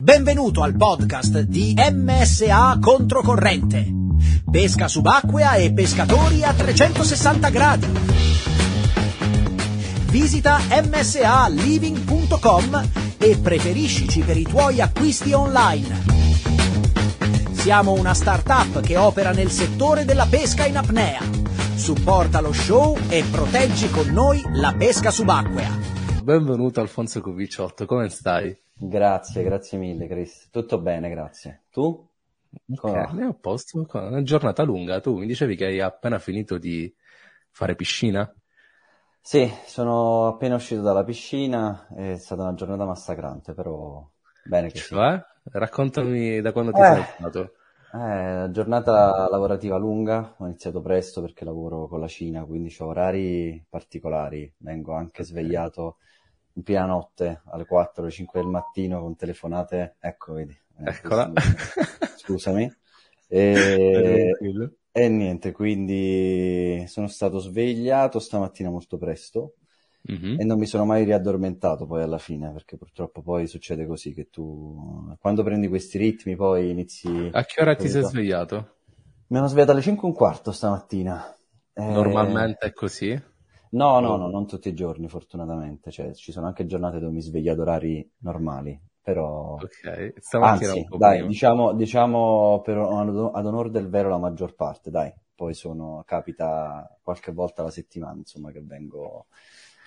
Benvenuto al podcast di MSA Controcorrente. Pesca subacquea e pescatori a 360 gradi. Visita msaliving.com e preferiscici per i tuoi acquisti online. Siamo una startup che opera nel settore della pesca in apnea. Supporta lo show e proteggi con noi la pesca subacquea. Benvenuto Alfonso Covicciotto, come stai? Grazie, grazie mille Chris. Tutto bene, grazie. Tu? Come ok, a posto. Una giornata lunga. Tu mi dicevi che hai appena finito di fare piscina? Sì, sono appena uscito dalla piscina, è stata una giornata massacrante, però bene che Cioè? Raccontami da quando ti eh, sei stato. Eh, giornata lavorativa lunga, ho iniziato presto perché lavoro con la Cina, quindi ho orari particolari, vengo anche okay. svegliato in piena notte alle 4 alle 5 del mattino con telefonate, ecco vedi. Eh, Eccola. Scusami. E, e niente, quindi sono stato svegliato stamattina molto presto mm-hmm. e non mi sono mai riaddormentato poi alla fine, perché purtroppo poi succede così che tu quando prendi questi ritmi poi inizi... A che ora ti sei svegliato? Mi hanno svegliato alle 5 e un quarto stamattina. Normalmente è così? No, no, no, non tutti i giorni fortunatamente, cioè ci sono anche giornate dove mi sveglio ad orari normali, però... Ok, Anzi, dai, diciamo, diciamo per, ad onore del vero la maggior parte, dai, poi sono, capita qualche volta alla settimana, insomma, che vengo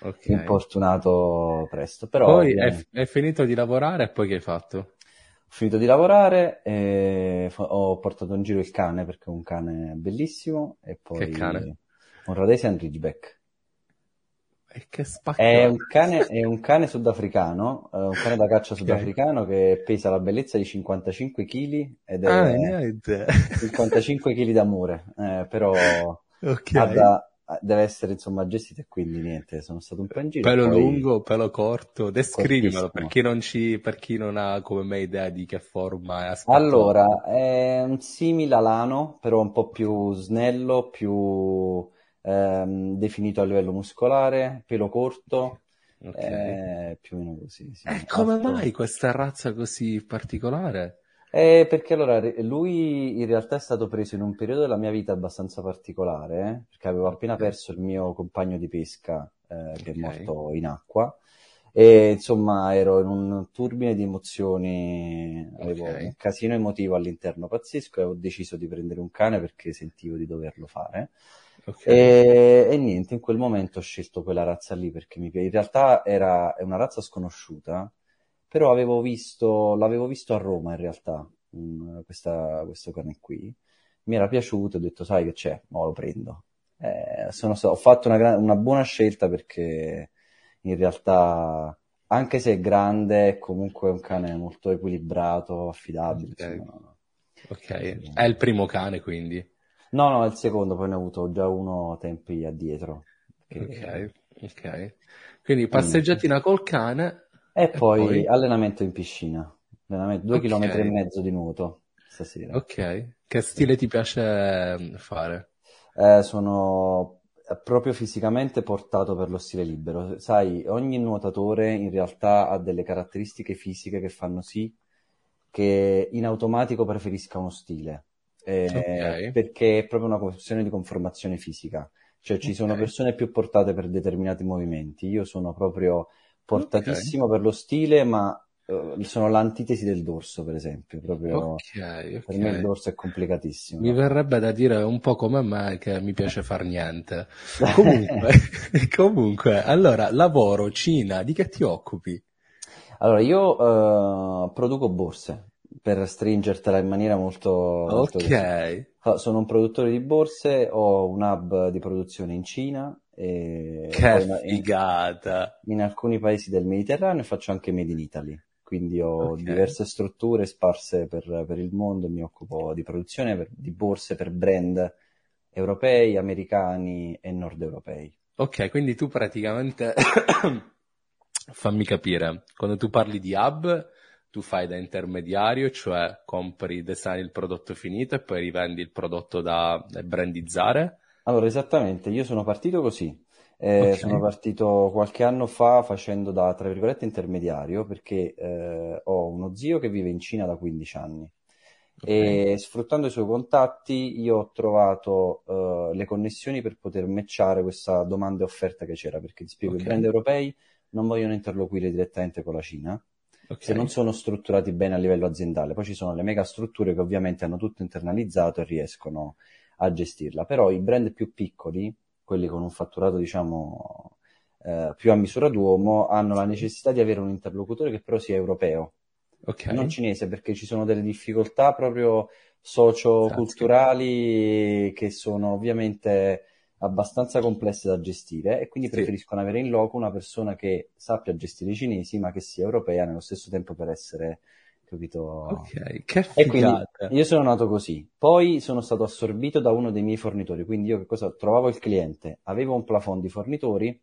okay. importunato presto, però... Poi è, è, finito di lavorare e poi che hai fatto? Ho finito di lavorare e ho portato in giro il cane perché è un cane bellissimo e poi... Che cane? Un Rhodesian Ridgeback. E che è un, cane, è un cane sudafricano, uh, un cane da caccia sudafricano che pesa la bellezza di 55 kg ed è ah, 55 kg d'amore, eh, però okay. da, deve essere insomma gestito e quindi niente, sono stato un po' in giro. Pelo poi... lungo, pelo corto, descrivimelo per chi, non ci, per chi non ha come me idea di che forma è aspetto. Allora, è un simile alano, però un po' più snello, più ehm, definito a livello muscolare, pelo corto, okay. eh, più o meno così. Sì. Eh, come mai questa razza così particolare? Eh, perché allora lui in realtà è stato preso in un periodo della mia vita abbastanza particolare, eh, perché avevo appena perso il mio compagno di pesca eh, che okay. è morto in acqua e insomma ero in un turbine di emozioni, avevo okay. un casino emotivo all'interno pazzesco e ho deciso di prendere un cane perché sentivo di doverlo fare. Okay. E, e, niente, in quel momento ho scelto quella razza lì perché mi, in realtà era, è una razza sconosciuta, però avevo visto, l'avevo visto a Roma in realtà, questa, questo cane qui. Mi era piaciuto, ho detto sai che c'è, ma lo prendo. Eh, sono, ho fatto una, una buona scelta perché in realtà anche se è grande, è comunque un cane molto equilibrato, affidabile. Ok, okay. è il primo cane quindi. No, no, il secondo, poi ne ho avuto già uno tempi addietro. Ok, ok. Quindi passeggiatina col cane. E, e poi, poi, allenamento in piscina. Allenamento, due okay. chilometri e mezzo di nuoto stasera. Ok. Che stile ti piace mm, fare? Eh, sono proprio fisicamente portato per lo stile libero. Sai, ogni nuotatore in realtà ha delle caratteristiche fisiche che fanno sì che in automatico preferisca uno stile eh, okay. perché è proprio una questione di conformazione fisica. Cioè ci okay. sono persone più portate per determinati movimenti, io sono proprio portatissimo okay. per lo stile, ma uh, sono l'antitesi del dorso, per esempio. Proprio Per me il dorso è complicatissimo. Mi verrebbe da dire un po' come me che mi piace far niente. Comunque, comunque, allora, lavoro, Cina, di che ti occupi? Allora, io uh, produco borse, per stringertela in maniera molto... molto ok. Così. Sono un produttore di borse, ho un hub di produzione in Cina. E che figata! In, in, alcuni paesi del Mediterraneo faccio anche Made in Italy. Quindi ho okay. diverse strutture sparse per, per, il mondo e mi occupo di produzione per, di borse per brand europei, americani e nord europei. Ok, quindi tu praticamente, fammi capire, quando tu parli di hub tu fai da intermediario, cioè compri, design il prodotto finito e poi rivendi il prodotto da brandizzare? Allora, esattamente, io sono partito così. Eh, okay. Sono partito qualche anno fa facendo da, tra virgolette, intermediario perché eh, ho uno zio che vive in Cina da 15 anni okay. e sfruttando i suoi contatti io ho trovato uh, le connessioni per poter matchare questa domanda e offerta che c'era perché ti spiego, okay. i brand europei non vogliono interloquire direttamente con la Cina okay. se non sono strutturati bene a livello aziendale. Poi ci sono le mega strutture che ovviamente hanno tutto internalizzato e riescono a gestirla. Però i brand più piccoli, quelli con un fatturato diciamo eh, più a misura d'uomo, hanno la necessità di avere un interlocutore che però sia europeo, okay. non cinese, perché ci sono delle difficoltà proprio socio-culturali che sono ovviamente abbastanza complesse da gestire e quindi preferiscono avere in loco una persona che sappia gestire i cinesi ma che sia europea nello stesso tempo per essere capito? Ok, che figata. E quindi io sono nato così. Poi sono stato assorbito da uno dei miei fornitori, quindi io che cosa? Trovavo il cliente, avevo un plafond di fornitori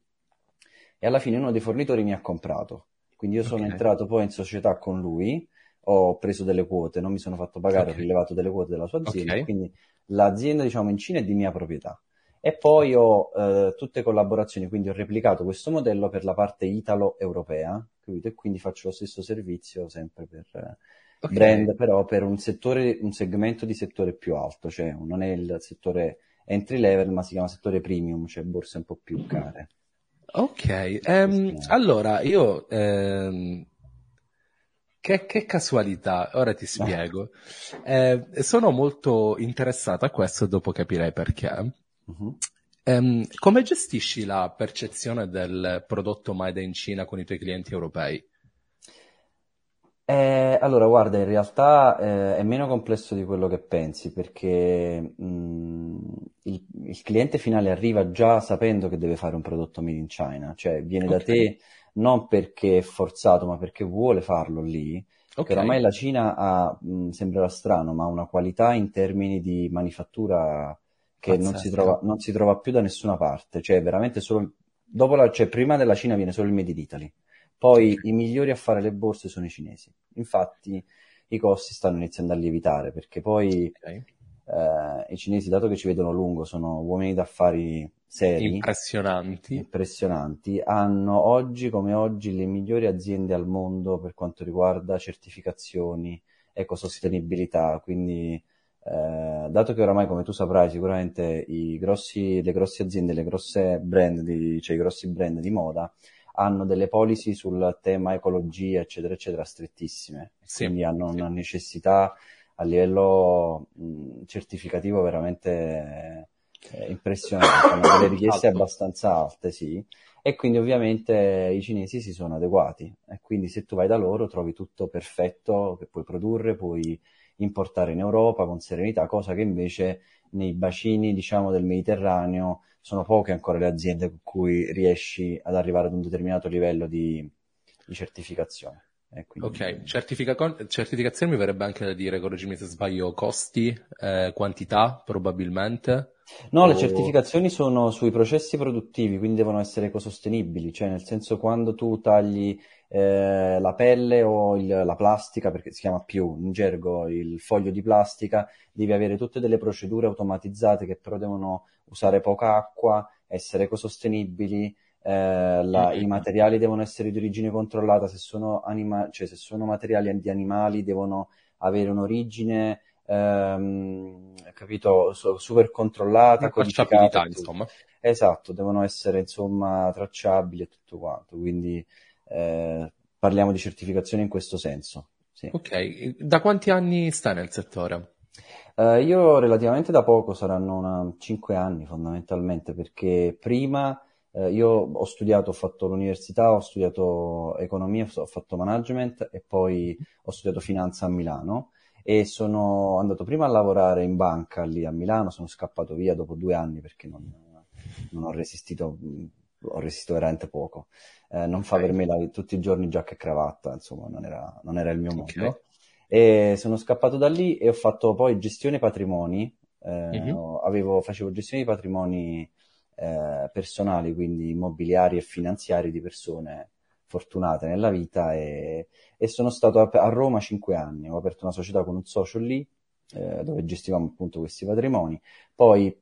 e alla fine uno dei fornitori mi ha comprato. Quindi io sono okay. entrato poi in società con lui, ho preso delle quote, non mi sono fatto pagare, okay. ho rilevato delle quote della sua azienda, okay. quindi l'azienda diciamo in Cina è di mia proprietà. E poi ho eh, tutte collaborazioni, quindi ho replicato questo modello per la parte italo-europea, capito? E quindi faccio lo stesso servizio sempre per eh, okay. brand, però per un settore, un segmento di settore più alto, cioè non è il settore entry level, ma si chiama settore premium, cioè borse un po' più care. Ok, um, allora io... Um... Che, che, casualità, ora ti spiego. Eh, sono molto interessato a questo, dopo capirai perché. Uh-huh. Um, come gestisci la percezione del prodotto made in Cina con i tuoi clienti europei? Eh, allora, guarda, in realtà eh, è meno complesso di quello che pensi perché mh, mm, il, il, cliente finale arriva già sapendo che deve fare un prodotto made in China, cioè viene okay. da te non perché è forzato, ma perché vuole farlo lì. Okay. Oramai la Cina ha, mh, mm, sembrerà strano, ma ha una qualità in termini di manifattura che non si, trova, non si, trova, più da nessuna parte, cioè veramente solo, dopo la, cioè prima della Cina viene solo il Made in Italy, poi i migliori a fare le borse sono i cinesi, infatti i costi stanno iniziando a lievitare perché poi okay. eh, i cinesi, dato che ci vedono lungo, sono uomini d'affari seri, impressionanti. impressionanti, hanno oggi come oggi le migliori aziende al mondo per quanto riguarda certificazioni, ecosostenibilità, quindi eh, dato che oramai, come tu saprai, sicuramente grossi, le grosse aziende, le grosse brand, di, cioè i grossi brand di moda hanno delle policy sul tema ecologia, eccetera, eccetera, strettissime. Sì, quindi hanno sì. una necessità a livello mh, certificativo veramente eh, impressionante, hanno delle richieste abbastanza alte, sì. E quindi ovviamente i cinesi si sono adeguati. E quindi se tu vai da loro trovi tutto perfetto che puoi produrre, puoi importare in Europa con serenità, cosa che invece nei bacini, diciamo, del Mediterraneo sono poche ancora le aziende con cui riesci ad arrivare ad un determinato livello di, di certificazione. Quindi... Ok, Certifica... certificazione mi verrebbe anche da dire, correggimi se sbaglio, costi, eh, quantità probabilmente. No, o... le certificazioni sono sui processi produttivi, quindi devono essere ecosostenibili, cioè nel senso quando tu tagli eh, la pelle o il, la plastica, perché si chiama più in gergo il foglio di plastica, devi avere tutte delle procedure automatizzate che però devono usare poca acqua, essere ecosostenibili, eh, la, i materiali devono essere di origine controllata, se sono, anima- cioè, se sono materiali di animali devono avere un'origine ehm, capito, super controllata, codificata. insomma. Esatto, devono essere insomma tracciabili e tutto quanto, quindi eh, parliamo di certificazione in questo senso. Sì. Ok, da quanti anni stai nel settore? Uh, io relativamente da poco, saranno una, 5 anni fondamentalmente, perché prima uh, io ho studiato, ho fatto l'università, ho studiato economia, ho fatto management e poi ho studiato finanza a Milano e sono andato prima a lavorare in banca lì a Milano, sono scappato via dopo due anni perché non, non ho resistito, ho resistito veramente poco. Eh, non fa per me la, tutti i giorni giacca e cravatta, insomma, non era, non era il mio mondo. Okay. E sono scappato da lì e ho fatto poi gestione patrimoni, eh, mm-hmm. avevo, facevo gestione di patrimoni eh, personali, quindi immobiliari e finanziari di persone fortunate nella vita e, e sono stato a, a, Roma cinque anni, ho aperto una società con un socio lì eh, dove gestivamo appunto questi patrimoni, poi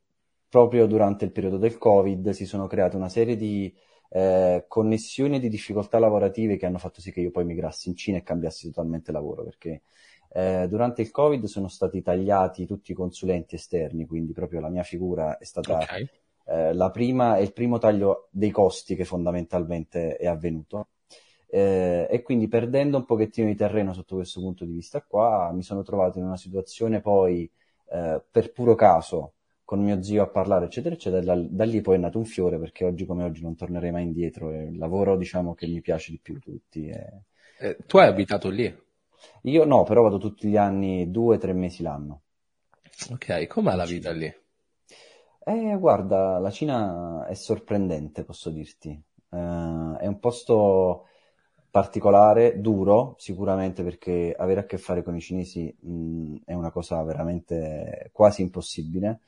proprio durante il periodo del Covid si sono create una serie di eh, connessioni di difficoltà lavorative che hanno fatto sì che io poi migrassi in Cina e cambiassi totalmente lavoro, perché eh, durante il Covid sono stati tagliati tutti i consulenti esterni, quindi proprio la mia figura è stata okay. Eh, la prima e il primo taglio dei costi che fondamentalmente è avvenuto. Eh, e quindi perdendo un pochettino di terreno sotto questo punto di vista qua, mi sono trovato in una situazione poi eh, per puro caso con mio zio a parlare, eccetera, eccetera. Da, da, lì poi è nato un fiore perché oggi come oggi non tornerei mai indietro. È il lavoro, diciamo, che mi piace di più di tutti. È... Eh, tu hai abitato lì? Io no, però vado tutti gli anni due tre mesi l'anno. Ok, com'è la vita lì? Eh, guarda, la Cina è sorprendente, posso dirti. Uh, è un posto particolare, duro, sicuramente perché avere a che fare con i cinesi mh, è una cosa veramente quasi impossibile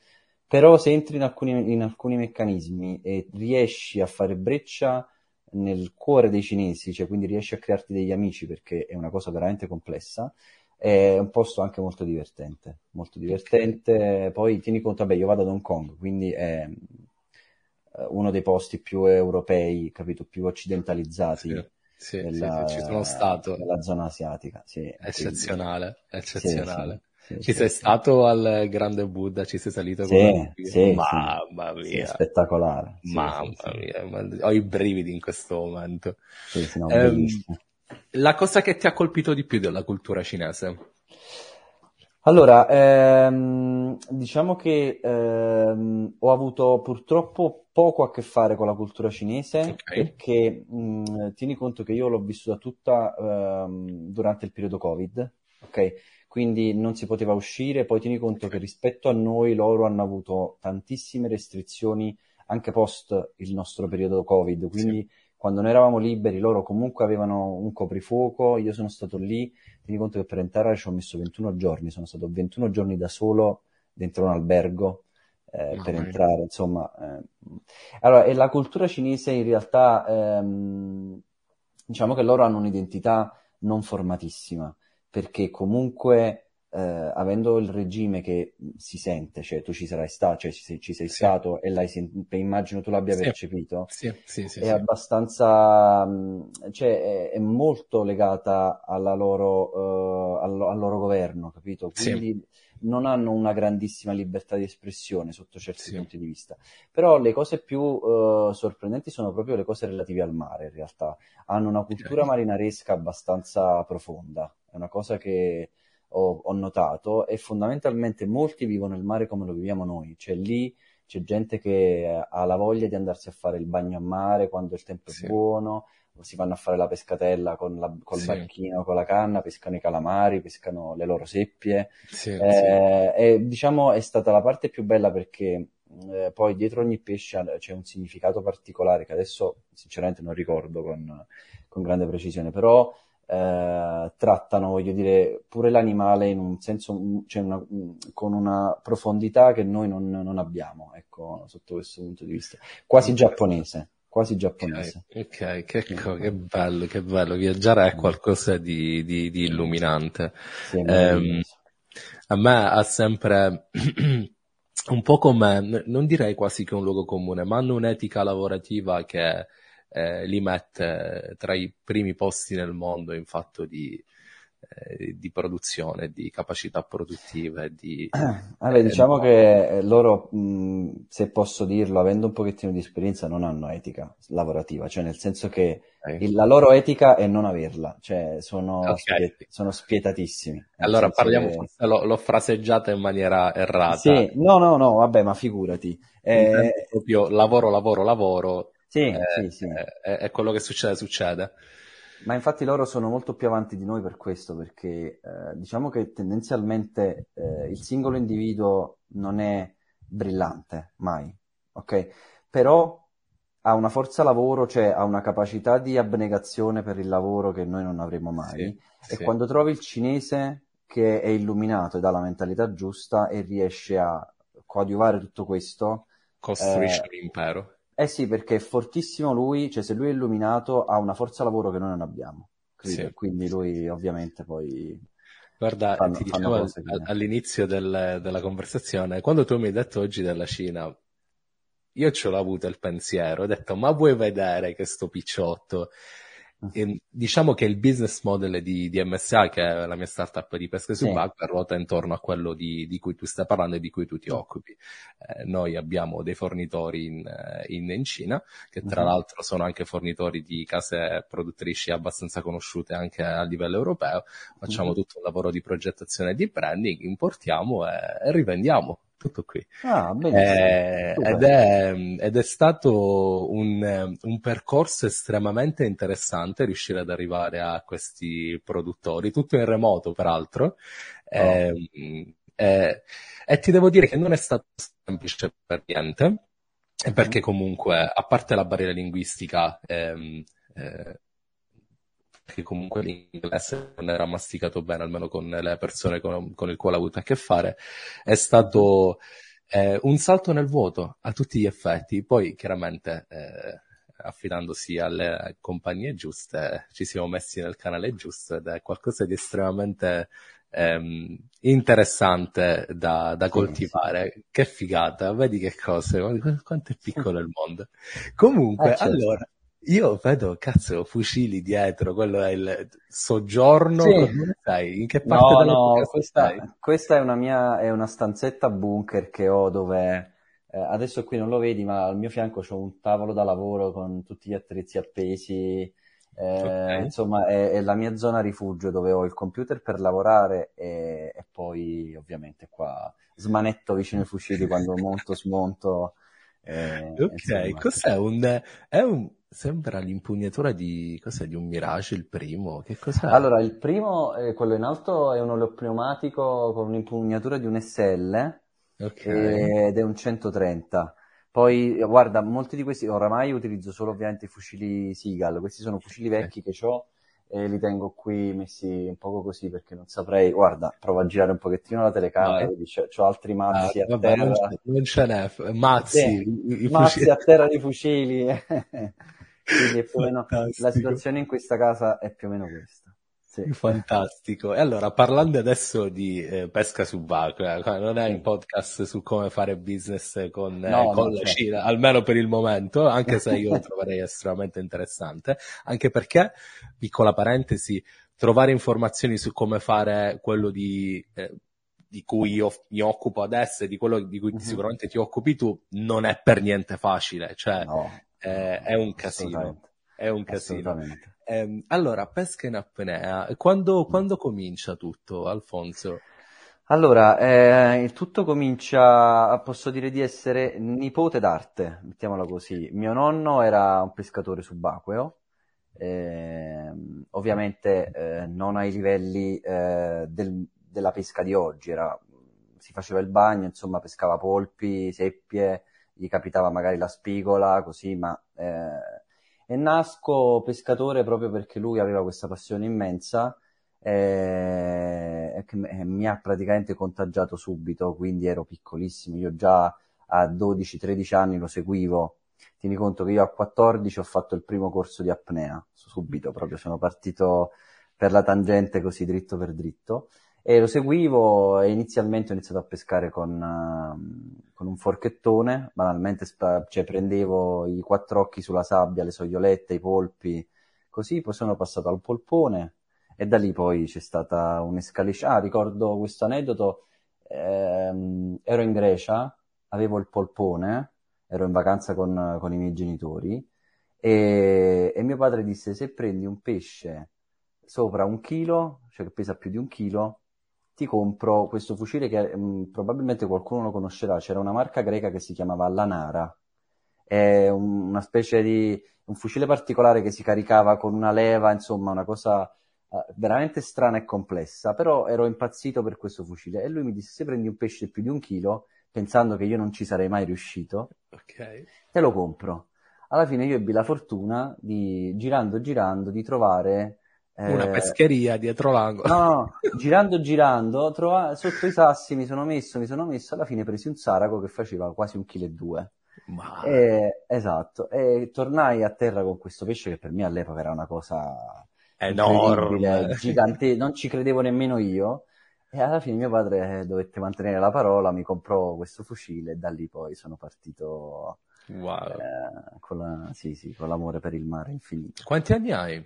però se entri in alcuni, in alcuni meccanismi e riesci a fare breccia nel cuore dei cinesi, cioè quindi riesci a crearti degli amici perché è una cosa veramente complessa, è un posto anche molto divertente, molto divertente. Poi tieni conto, vabbè, io vado ad Hong Kong, quindi è eh, uno dei posti più europei, capito, più occidentalizzati. Sì, sì, della, sì, ci sono stato. Nella zona asiatica, sì. Eccezionale, quindi, eccezionale. Sì, ci sei stato al Grande Buddha, ci sei salito sì, con sì, Mamma mia. spettacolare. Mamma mia, ho i brividi in questo momento. No, um, la cosa che ti ha colpito di più della cultura cinese? Allora, ehm, diciamo che ehm, ho avuto purtroppo poco a che fare con la cultura cinese okay. perché mh, tieni conto che io l'ho vissuta tutta ehm, durante il periodo Covid, ok? quindi non si poteva uscire. Poi tieni conto che rispetto a noi loro hanno avuto tantissime restrizioni anche post il nostro periodo Covid, quindi sì. Quando noi eravamo liberi loro comunque avevano un coprifuoco, io sono stato lì, tieni conto che per entrare ci ho messo 21 giorni, sono stato 21 giorni da solo dentro un albergo. Eh, no, per entrare, insomma. Eh. Allora, e la cultura cinese in realtà, ehm, diciamo che loro hanno un'identità non formatissima perché comunque eh, avendo il regime che si sente, cioè tu ci sarai stato, cioè ci sei, ci sei sì. stato e l'hai sentito, immagino tu l'abbia sì. percepito, sì. Sì, sì, è abbastanza, cioè è, è, molto legata alla loro, uh, al, al, loro governo, capito? Quindi non hanno una grandissima libertà di espressione sotto certi punti di vista. Però le cose più uh, sorprendenti sono proprio le cose relative al mare, in realtà. Hanno una cultura marinaresca abbastanza profonda è una cosa che ho, ho, notato e fondamentalmente molti vivono il mare come lo viviamo noi, cioè lì c'è gente che ha la voglia di andarsi a fare il bagno a mare quando il tempo sì. è buono, si vanno a fare la pescatella con la, col sì. barchino, con la canna, pescano i calamari, pescano le loro seppie. Sì, eh, e diciamo è stata la parte più bella perché eh, poi dietro ogni pesce c'è un significato particolare che adesso sinceramente non ricordo con, con grande precisione, però eh, trattano, voglio dire, pure l'animale in un senso, cioè una, con una profondità che noi non, non, abbiamo, ecco, sotto questo punto di vista. Quasi giapponese, quasi giapponese. Ok, okay. Che, che, bello, che bello, viaggiare è qualcosa di, di, di illuminante. Sì, eh, a me ha sempre... un po' come, non direi quasi che un luogo comune, ma hanno un'etica lavorativa che eh, li mette tra i primi posti nel mondo in fatto di, eh, di produzione, di capacità produttive. Di, allora, eh, diciamo no. che loro, mh, se posso dirlo, avendo un pochettino di esperienza, non hanno etica lavorativa, cioè nel senso che okay. il, la loro etica è non averla, cioè sono, okay. spiet- sono spietatissimi. Allora parliamo, che... l'ho, l'ho, fraseggiata in maniera errata. Sì, no, no, no, vabbè, ma figurati. Eh, proprio lavoro, lavoro, lavoro sì, eh, sì, sì. È, è, quello che succede, succede. Ma infatti loro sono molto più avanti di noi per questo, perché eh, diciamo che tendenzialmente eh, il singolo individuo non è brillante, mai, ok? Però ha una forza lavoro, cioè ha una capacità di abnegazione per il lavoro che noi non avremo mai. Sì, e sì. quando trovi il cinese che è illuminato e ha la mentalità giusta e riesce a coadiuvare tutto questo, costruisce eh, l'impero eh sì, perché è fortissimo lui, cioè se lui è illuminato ha una forza lavoro che noi non abbiamo. Sì. Quindi lui ovviamente poi... Guarda, fanno, ti dicevo all'inizio del, della conversazione, quando tu mi hai detto oggi della Cina, io ce l'ho avuto il pensiero, ho detto ma vuoi vedere che sto picciotto? E, diciamo che il business model di, di, MSA, che è la mia startup di pesca subacquea, sì. ruota intorno a quello di, di, cui tu stai parlando e di cui tu ti occupi. Eh, noi abbiamo dei fornitori in, eh, in, in Cina, che tra uh-huh. l'altro sono anche fornitori di case produttrici abbastanza conosciute anche a livello europeo. Facciamo uh-huh. tutto un lavoro di progettazione e di branding, importiamo e, e rivendiamo tutto qui. Ah, eh, ed, è, ed, è, stato un, un, percorso estremamente interessante riuscire ad arrivare a questi produttori, tutto in remoto peraltro. Oh. Eh, eh, e ti devo dire che non è stato semplice per niente, perché comunque, a parte la barriera linguistica, ehm, eh, che comunque l'inglese non era masticato bene, almeno con le persone con, con il quale ho avuto a che fare, è stato eh, un salto nel vuoto a tutti gli effetti. Poi chiaramente eh, affidandosi alle compagnie giuste ci siamo messi nel canale giusto ed è qualcosa di estremamente ehm, interessante da, da coltivare. Sì. Che figata, vedi che cose, quanto è piccolo il mondo. Comunque, eh, certo. allora io vedo, cazzo, fucili dietro, quello è il soggiorno, sì. sai? In che parte no, no, questa, questa, è una mia, è una stanzetta bunker che ho dove, eh, adesso qui non lo vedi, ma al mio fianco c'ho un tavolo da lavoro con tutti gli attrezzi appesi, eh, okay. insomma è, è, la mia zona rifugio dove ho il computer per lavorare e, e poi ovviamente qua smanetto vicino ai fucili quando monto, smonto. Eh, ok, insomma. cos'è un, è un Sembra l'impugnatura di, cos'è, di un Mirage, il primo? Che cos'è? Allora, il primo, eh, quello in alto, è un oleopneumatico con un'impugnatura di un SL okay. ed è un 130. Poi, guarda, molti di questi, oramai utilizzo solo ovviamente i fucili Seagull, questi sono fucili vecchi okay. che ho e li tengo qui messi un poco così perché non saprei. Guarda, provo a girare un pochettino la telecamera, no, eh. ho altri mazzi ah, a vabbè, terra. Non ce n'è, mazzi, sì, i, i mazzi a terra di fucili. Quindi più o meno, la situazione in questa casa è più o meno questa. Sì. Fantastico. E allora, parlando adesso di eh, pesca subacquea, eh, non è un podcast su come fare business con, eh, no, con la certo. Cina, almeno per il momento, anche se io lo troverei estremamente interessante, anche perché, piccola parentesi, trovare informazioni su come fare quello di, eh, di cui io mi occupo adesso e di quello di cui mm-hmm. sicuramente ti occupi tu, non è per niente facile, cioè no eh, è un casino. È un casino. Eh, allora, pesca in apnea, quando, quando comincia tutto, Alfonso? Allora, eh, il tutto comincia, posso dire di essere nipote d'arte, mettiamola così. Mio nonno era un pescatore subacqueo, eh, ovviamente eh, non ai livelli eh, del, della pesca di oggi, era, si faceva il bagno, insomma, pescava polpi, seppie, gli capitava magari la spigola, così, ma... Eh, e nasco pescatore proprio perché lui aveva questa passione immensa eh, che mi ha praticamente contagiato subito, quindi ero piccolissimo, io già a 12-13 anni lo seguivo. Tieni conto che io a 14 ho fatto il primo corso di apnea, subito proprio, sono partito per la tangente così dritto per dritto e lo seguivo e inizialmente ho iniziato a pescare con, uh, con un forchettone, banalmente sp- cioè prendevo i quattro occhi sulla sabbia, le sogliolette, i polpi, così poi sono passato al polpone e da lì poi c'è stata un'escalation. Ah, ricordo questo aneddoto, ehm, ero in Grecia, avevo il polpone, ero in vacanza con, con i miei genitori e, e mio padre disse se prendi un pesce sopra un chilo, cioè che pesa più di un chilo, ti compro questo fucile che mh, mm, probabilmente qualcuno lo conoscerà, c'era una marca greca che si chiamava Lanara, è un, una specie di un fucile particolare che si caricava con una leva, insomma una cosa uh, veramente strana e complessa, però ero impazzito per questo fucile e lui mi disse se prendi un pesce più di un chilo, pensando che io non ci sarei mai riuscito, okay. te lo compro. Alla fine io ebbi la fortuna di, girando girando, di trovare una eh, pescheria dietro l'angolo. No, no, girando girando, trova... sotto i sassi mi sono messo, mi sono messo, alla fine presi un saraco che faceva quasi un chilo e due. Ma... E, esatto, e tornai a terra con questo pesce che per me all'epoca era una cosa enorme, gigante, non ci credevo nemmeno io. E alla fine mio padre dovette mantenere la parola, mi comprò questo fucile e da lì poi sono partito Wow. Eh, con, la, sì, sì, con l'amore per il mare infinito. Quanti anni hai?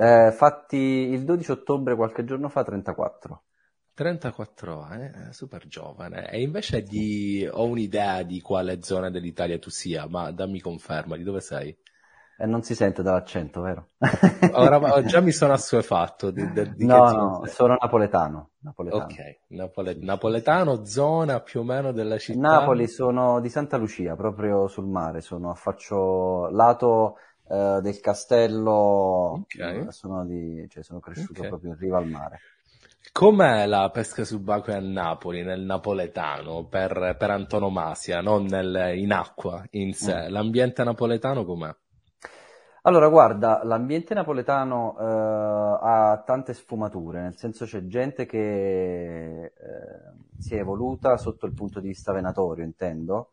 Eh, fatti il 12 ottobre, qualche giorno fa, 34. 34 anni, eh? super giovane. E invece di... ho un'idea di quale zona dell'Italia tu sia, ma dammi conferma, di dove sei? E non si sente dall'accento, vero? Ora, già mi sono assuefatto. Di, di, di no, no, sei? sono napoletano. napoletano. Ok, Napole... napoletano, zona più o meno della città. Napoli, sono di Santa Lucia, proprio sul mare, sono, faccio lato eh, del castello, okay. sono, di, cioè, sono cresciuto okay. proprio in riva al mare. Com'è la pesca subacquea a Napoli, nel napoletano, per, per antonomasia, non nel, in acqua in sé? Mm. L'ambiente napoletano com'è? Allora, guarda, l'ambiente napoletano eh, ha tante sfumature, nel senso c'è gente che eh, si è evoluta sotto il punto di vista venatorio, intendo,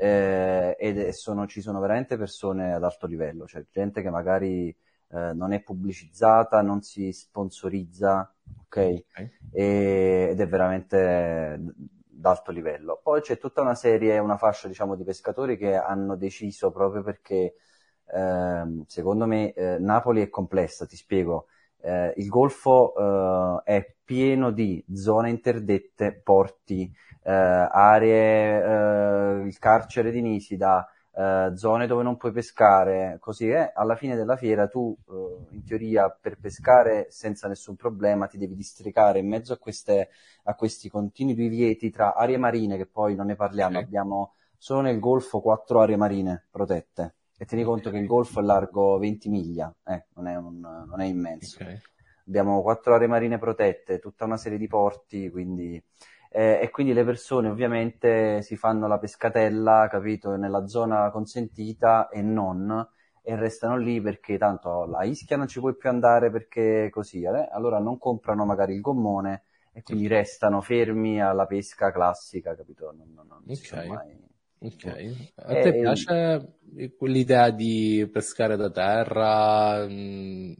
eh, ed sono, ci sono veramente persone ad alto livello, cioè gente che magari eh, non è pubblicizzata, non si sponsorizza, ok? okay. E, ed è veramente d'alto livello. Poi c'è tutta una serie, una fascia diciamo di pescatori che hanno deciso proprio perché eh, secondo me eh, Napoli è complessa, ti spiego. Eh, il Golfo eh, è pieno di zone interdette, porti, aree, il carcere di Nisida, eh, zone dove non puoi pescare, così è, alla fine della fiera tu eh, in teoria per pescare senza nessun problema ti devi districare in mezzo a, queste, a questi continui divieti tra aree marine, che poi non ne parliamo, okay. abbiamo solo nel Golfo quattro aree marine protette e tieni conto che il Golfo è largo 20 miglia, eh, non, è un, non, è immenso. Okay. Abbiamo quattro aree marine protette, tutta una serie di porti, quindi eh, e quindi le persone ovviamente si fanno la pescatella, capito, nella zona consentita e non, e restano lì perché tanto la Ischia non ci puoi più andare perché così, eh? allora non comprano magari il gommone e quindi restano fermi alla pesca classica, capito? Non, non, non okay. mai... Ok, a te e... piace l'idea di pescare da terra? Mm,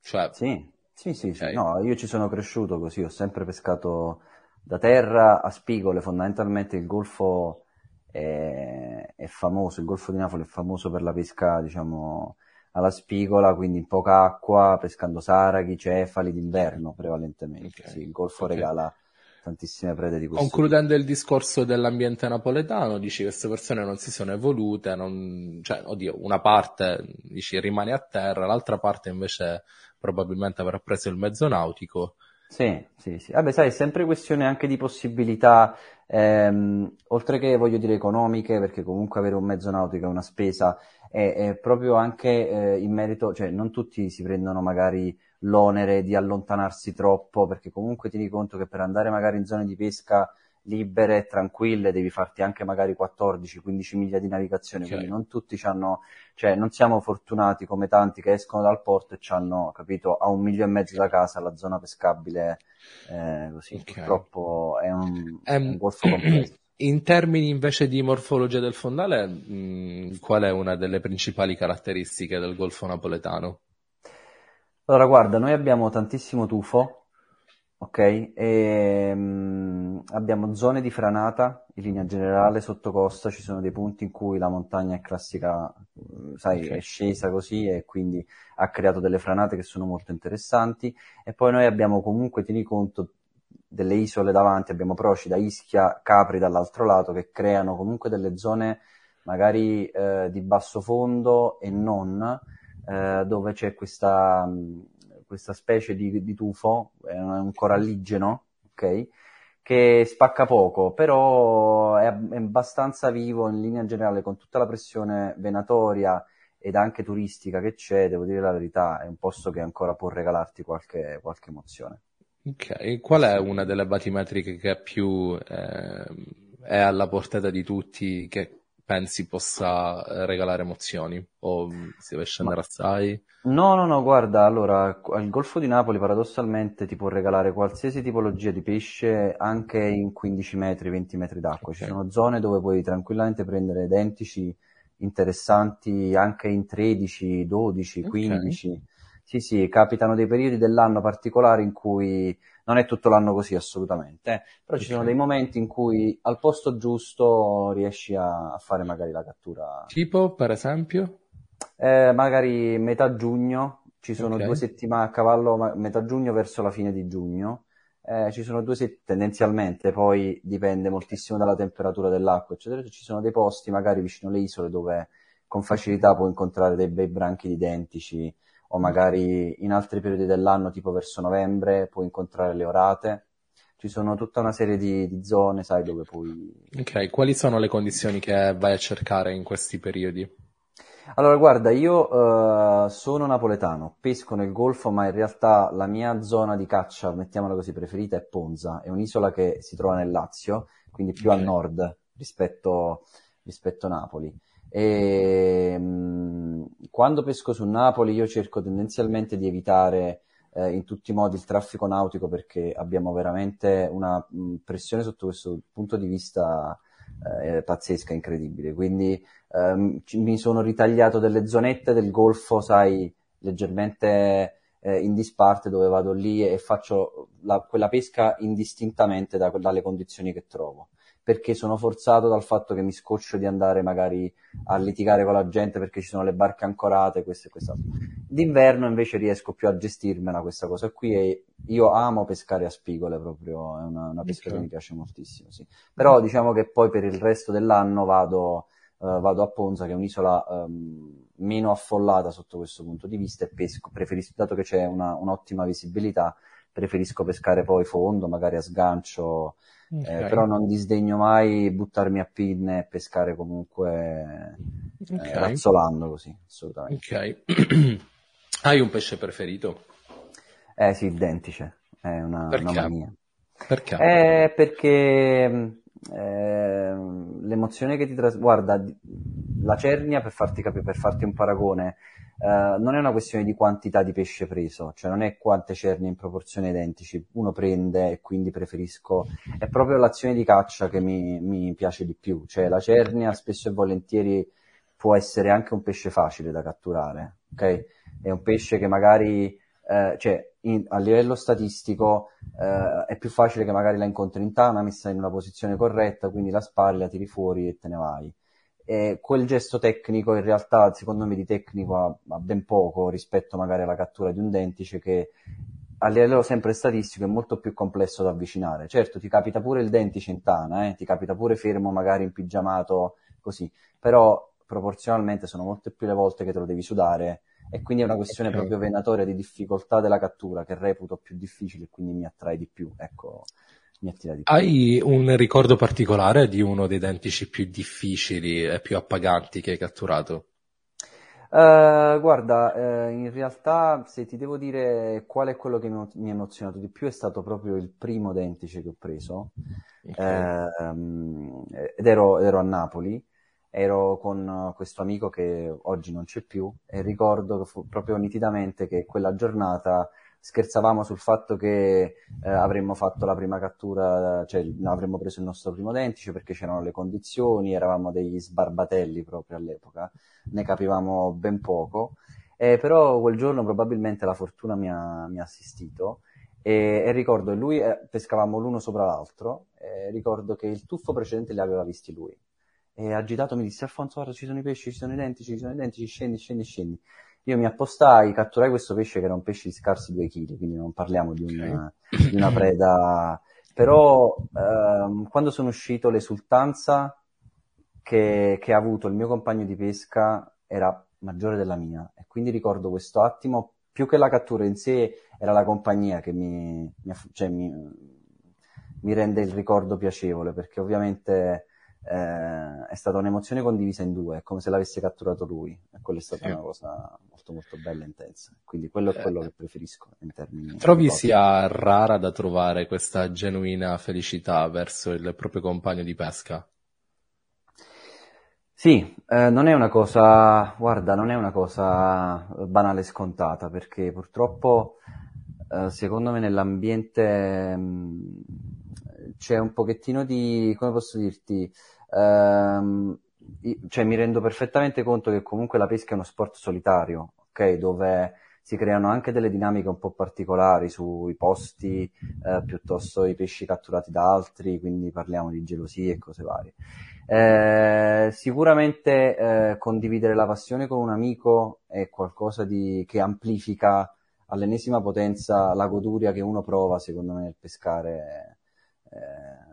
cioè... Sì, sì, sì, okay. sì. No, io ci sono cresciuto così, ho sempre pescato da terra a spigole, fondamentalmente il golfo è, è, famoso, il golfo di Napoli è famoso per la pesca, diciamo, alla spigola, quindi in poca acqua, pescando saraghi, cefali d'inverno prevalentemente. Okay. Sì, il golfo okay. regala tantissime prede di questo Concludendo il discorso dell'ambiente napoletano, dici che queste persone non si sono evolute, non... cioè, oddio, una parte dici rimane a terra, l'altra parte invece probabilmente avrà preso il mezzo nautico sì, sì, sì. Vabbè, sai, è sempre questione anche di possibilità, ehm, oltre che, voglio dire, economiche, perché comunque avere un mezzo nautico è una spesa, è, è proprio anche eh, in merito, cioè non tutti si prendono magari l'onere di allontanarsi troppo, perché comunque tieni conto che per andare magari in zone di pesca libere e tranquille, devi farti anche magari 14-15 miglia di navigazione, okay. quindi non tutti hanno, cioè non siamo fortunati come tanti che escono dal porto e hanno, capito, a un miglio e mezzo da casa la zona pescabile, eh, così, okay. purtroppo è un, um, un golfo complesso. In termini invece di morfologia del fondale, mh, qual è una delle principali caratteristiche del golfo napoletano? Allora, guarda, noi abbiamo tantissimo tufo, Ok, e, um, abbiamo zone di franata in linea generale sotto costa, ci sono dei punti in cui la montagna è classica, sai, okay. è scesa così e quindi ha creato delle franate che sono molto interessanti e poi noi abbiamo comunque, tieni conto, delle isole davanti, abbiamo Procida, Ischia, Capri dall'altro lato che creano comunque delle zone magari eh, di basso fondo e non, eh, dove c'è questa questa specie di, di tufo, è un coralligeno, ok? Che spacca poco, però è, è abbastanza vivo in linea generale con tutta la pressione venatoria ed anche turistica che c'è, devo dire la verità, è un posto che ancora può regalarti qualche, qualche emozione. Ok, qual è una delle batimetriche che più eh, è alla portata di tutti, che pensi possa eh, regalare emozioni? O si deve scendere Ma... assai? No, no, no, guarda, allora, il Golfo di Napoli paradossalmente ti può regalare qualsiasi tipologia di pesce anche in 15 metri, 20 metri d'acqua. Okay. Ci sono zone dove puoi tranquillamente prendere dentici interessanti anche in 13, 12, 15. Okay. Sì, sì, capitano dei periodi dell'anno particolari in cui non è tutto l'anno così assolutamente, eh. però ci sono dei momenti in cui al posto giusto riesci a, a fare magari la cattura. Tipo, per esempio? Eh, magari metà giugno, ci sono okay. due settimane a cavallo, metà giugno verso la fine di giugno. Eh, ci sono due settimane, tendenzialmente, poi dipende moltissimo dalla temperatura dell'acqua, eccetera. Ci sono dei posti, magari vicino alle isole, dove con facilità puoi incontrare dei bei branchi identici o magari in altri periodi dell'anno, tipo verso novembre, puoi incontrare le orate. Ci sono tutta una serie di, di zone, sai, dove puoi... Ok, quali sono le condizioni che vai a cercare in questi periodi? Allora, guarda, io uh, sono napoletano, pesco nel Golfo, ma in realtà la mia zona di caccia, mettiamola così, preferita è Ponza. È un'isola che si trova nel Lazio, quindi più okay. a nord rispetto, rispetto a Napoli. E mh, quando pesco su Napoli io cerco tendenzialmente di evitare eh, in tutti i modi il traffico nautico perché abbiamo veramente una mh, pressione sotto questo punto di vista eh, pazzesca, incredibile. Quindi ehm, ci, mi sono ritagliato delle zonette del golfo, sai, leggermente eh, in disparte dove vado lì e faccio la, quella pesca indistintamente da, dalle condizioni che trovo perché sono forzato dal fatto che mi scoccio di andare magari a litigare con la gente perché ci sono le barche ancorate, questo e quest'altro. D'inverno invece riesco più a gestirmela questa cosa qui e io amo pescare a spigole proprio, è una, una pesca okay. che mi piace moltissimo, sì. Però diciamo che poi per il resto dell'anno vado, uh, vado a Ponza che è un'isola um, meno affollata sotto questo punto di vista e pesco, preferisco, dato che c'è una, un'ottima visibilità, preferisco pescare poi fondo, magari a sgancio, okay. eh, però non disdegno mai buttarmi a pinne e pescare comunque eh, okay. eh, razzolando così, assolutamente. Ok. Hai un pesce preferito? Eh sì, il dentice, è una, perché? una mania. Perché? Eh, perché eh, l'emozione che ti trasmette, guarda, la cernia, per farti capire, per farti un paragone, Uh, non è una questione di quantità di pesce preso, cioè non è quante cerne in proporzione identici, uno prende e quindi preferisco, è proprio l'azione di caccia che mi, mi piace di più, cioè la cernia spesso e volentieri può essere anche un pesce facile da catturare, ok? È un pesce che magari, eh, cioè in, a livello statistico eh, è più facile che magari la incontri in tana, messa in una posizione corretta, quindi la spari, la tiri fuori e te ne vai e quel gesto tecnico in realtà secondo me di tecnico ha, ha, ben poco rispetto magari alla cattura di un dentice che a livello sempre statistico è molto più complesso da avvicinare. Certo, ti capita pure il dentice in tana, eh? ti capita pure fermo magari in pigiamato così, però proporzionalmente sono molte più le volte che te lo devi sudare e quindi è una questione okay. proprio venatoria di difficoltà della cattura che reputo più difficile e quindi mi attrae di più. Ecco, mi attira di più. Hai un ricordo particolare di uno dei dentici più difficili e più appaganti che hai catturato? Uh, guarda, uh, in realtà se ti devo dire qual è quello che mi, ha emozionato di più è stato proprio il primo dentice che ho preso okay. uh, ed ero, ero, a Napoli, ero con questo amico che oggi non c'è più e ricordo proprio nitidamente che quella giornata scherzavamo sul fatto che eh, avremmo fatto la prima cattura, cioè avremmo preso il nostro primo dentice perché c'erano le condizioni, eravamo degli sbarbatelli proprio all'epoca, ne capivamo ben poco, eh, però quel giorno probabilmente la fortuna mi ha, mi ha assistito e, e, ricordo, lui eh, pescavamo l'uno sopra l'altro, ricordo che il tuffo precedente li aveva visti lui. E agitato mi disse, Alfonso, guarda, ci sono i pesci, ci sono i dentici, ci sono i dentici, scendi, scendi, scendi. Io mi appostai, catturai questo pesce che era un pesce di scarsi due kg, quindi non parliamo di una, di una preda. Però ehm, quando sono uscito l'esultanza che, che ha avuto il mio compagno di pesca era maggiore della mia e quindi ricordo questo attimo, più che la cattura in sé, era la compagnia che mi, mi, cioè mi, mi rende il ricordo piacevole perché ovviamente eh, è stata un'emozione condivisa in due, è come se l'avesse catturato lui, e quella è stata sì. una cosa molto molto bella e intensa, quindi quello è quello eh. che preferisco in termini Trovi sia rara da trovare questa genuina felicità verso il proprio compagno di pesca? Sì, eh, non è una cosa, guarda, non è una cosa banale e scontata, perché purtroppo eh, secondo me nell'ambiente mh, c'è un pochettino di, come posso dirti, ehm, cioè mi rendo perfettamente conto che comunque la pesca è uno sport solitario, ok? Dove si creano anche delle dinamiche un po' particolari sui posti eh, piuttosto i pesci catturati da altri, quindi parliamo di gelosie e cose varie. Eh, sicuramente eh, condividere la passione con un amico è qualcosa di, che amplifica all'ennesima potenza la goduria che uno prova, secondo me, nel pescare eh,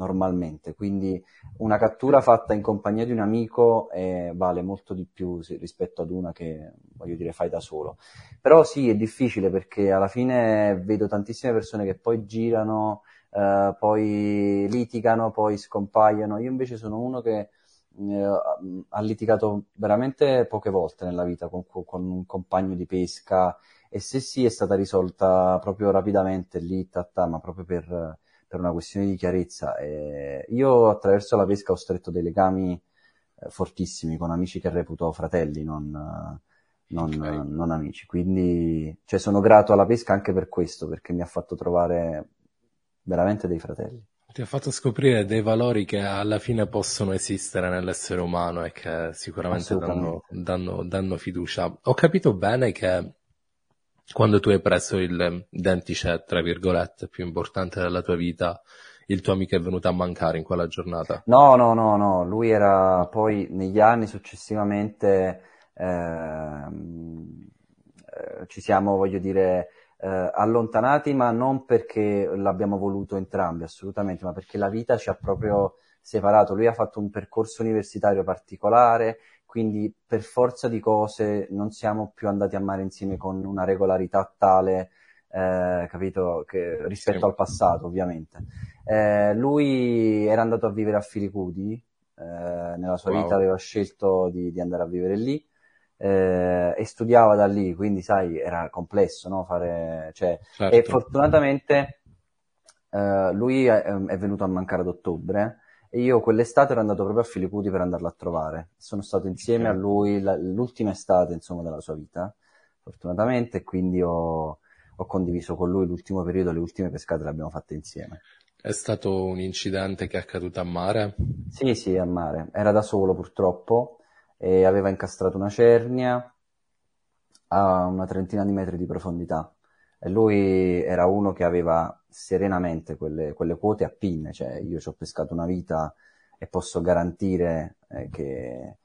normalmente. Quindi una cattura fatta in compagnia di un amico eh, vale molto di più se, rispetto ad una che, voglio dire, fai da solo. Però sì, è difficile perché alla fine vedo tantissime persone che poi girano, eh, poi litigano, poi scompaiono. Io invece sono uno che eh, ha litigato veramente poche volte nella vita con, con un compagno di pesca e se sì è stata risolta proprio rapidamente lì, tatta, ma proprio per, per una questione di chiarezza. E io attraverso la pesca ho stretto dei legami eh, fortissimi con amici che reputo fratelli, non, non, okay. non amici. Quindi cioè, sono grato alla pesca anche per questo, perché mi ha fatto trovare veramente dei fratelli. Ti ha fatto scoprire dei valori che alla fine possono esistere nell'essere umano e che sicuramente danno, danno, danno fiducia. Ho capito bene che quando tu hai preso il dentice, tra virgolette, più importante della tua vita, il tuo amico è venuto a mancare in quella giornata? No, no, no, no, lui era poi negli anni successivamente ehm, eh, ci siamo, voglio dire, eh, allontanati, ma non perché l'abbiamo voluto entrambi, assolutamente, ma perché la vita ci ha proprio separato. Lui ha fatto un percorso universitario particolare, quindi per forza di cose non siamo più andati a mare insieme con una regolarità tale, eh, capito, che, rispetto sì. al passato ovviamente. Eh, lui era andato a vivere a Filicudi, eh, nella sua wow. vita aveva scelto di, di, andare a vivere lì eh, e studiava da lì, quindi sai, era complesso, no? Fare, cioè, certo. E fortunatamente eh, lui è, è venuto a mancare ad ottobre e io quell'estate ero andato proprio a Filiputi per andarlo a trovare. Sono stato insieme okay. a lui la, l'ultima estate, insomma, della sua vita, fortunatamente, e quindi ho, ho, condiviso con lui l'ultimo periodo, le ultime pescate le abbiamo fatte insieme. È stato un incidente che è accaduto a mare? Sì, sì, a mare. Era da solo purtroppo e aveva incastrato una cernia a una trentina di metri di profondità. E lui era uno che aveva serenamente quelle, quelle quote a pinne, cioè io ci ho pescato una vita e posso garantire eh, che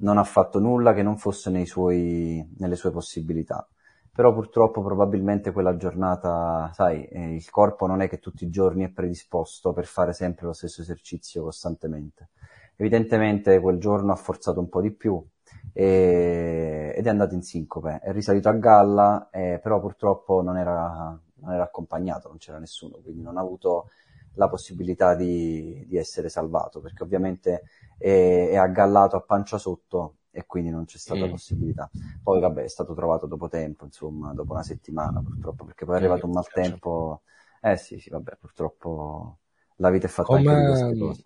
non ha fatto nulla che non fosse suoi, nelle sue possibilità. Però purtroppo probabilmente quella giornata, sai, eh, il corpo non è che tutti i giorni è predisposto per fare sempre lo stesso esercizio costantemente. Evidentemente quel giorno ha forzato un po' di più e, ed è andato in sincope. È risalito a galla, eh, però purtroppo non era non era accompagnato, non c'era nessuno, quindi non ha avuto la possibilità di, di essere salvato, perché ovviamente è, è, aggallato a pancia sotto e quindi non c'è stata mm. possibilità. Poi vabbè, è stato trovato dopo tempo, insomma, dopo una settimana purtroppo, perché poi è arrivato un maltempo. Eh sì, sì, vabbè, purtroppo la vita è fatta come, anche di queste cose.